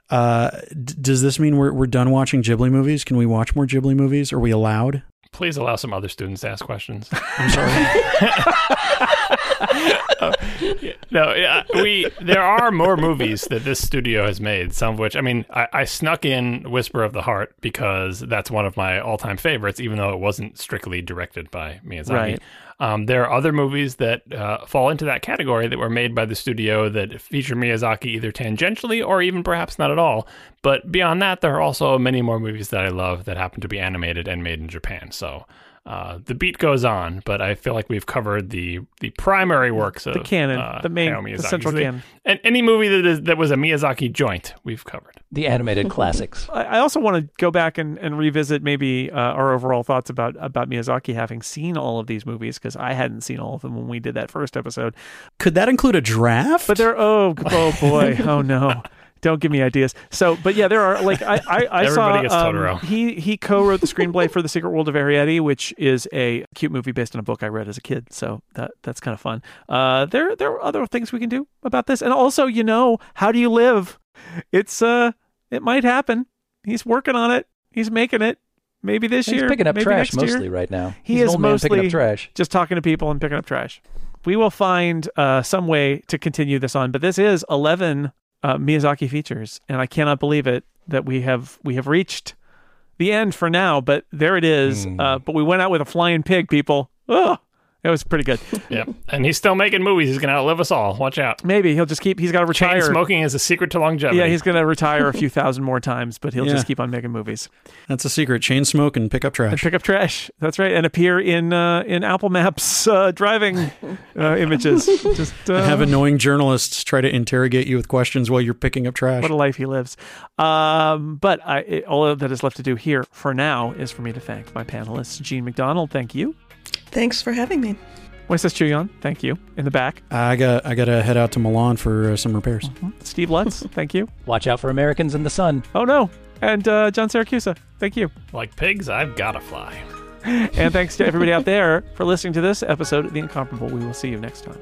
uh, d- does this mean we're we're done watching Ghibli movies? Can we watch more Ghibli movies? Are we allowed? Please allow some other students to ask questions. I'm sorry. no, yeah, we there are more movies that this studio has made. Some of which, I mean, I, I snuck in Whisper of the Heart because that's one of my all-time favorites, even though it wasn't strictly directed by Miyazaki. Right. Um, there are other movies that uh, fall into that category that were made by the studio that feature Miyazaki either tangentially or even perhaps not at all. But beyond that, there are also many more movies that I love that happen to be animated and made in Japan. So. Uh, the beat goes on, but I feel like we've covered the the primary works of the canon, uh, the main, the Miyazaki. central So canon. and any movie that is that was a Miyazaki joint, we've covered. The animated classics. I I also want to go back and, and revisit maybe uh, our overall thoughts about about Miyazaki having seen all of these movies because I hadn't seen all of them when we did that first episode. Could that include a draft? But there, oh, oh boy, oh no. Don't give me ideas. So, but yeah, there are like I I, I saw gets um, he he co-wrote the screenplay for The Secret World of Arrietty, which is a cute movie based on a book I read as a kid. So that that's kind of fun. Uh, there there are other things we can do about this, and also you know how do you live? It's uh it might happen. He's working on it. He's making it. Maybe this He's year. He's picking up maybe trash next year. mostly right now. He He's an is old man picking mostly- up trash. just talking to people and picking up trash. We will find uh, some way to continue this on, but this is 11 uh, Miyazaki features, and I cannot believe it that we have we have reached the end for now. But there it is. Hmm. Uh, but we went out with a flying pig, people. Oh, it was pretty good. Yep. and he's still making movies. He's going to outlive us all. Watch out. Maybe he'll just keep. He's got to Chain retire. smoking is a secret to longevity. Yeah, he's going to retire a few thousand more times, but he'll Yeah. just keep on making movies That's a secret. Chain smoke and pick up and trash. pick up trash. That's right, and appear in uh, in Apple Maps uh, driving uh, images. Just uh, Have annoying journalists try to interrogate you with questions while you're picking up trash. what a life he lives. Um, but I, it, all that is left to do here for now is for me to thank my panelists. Jean MacDonald, thank you. Thanks for having me. Moises Chiullan, thank you. In the back. I got I got to head out to Milan for uh, some repairs. Steve Lutz, thank you. Watch out for Americans in the sun. Oh, no. And uh, John Siracusa, thank you. Like pigs, I've got to fly. And thanks to everybody out there for listening to this episode of The Incomparable. We will see you next time.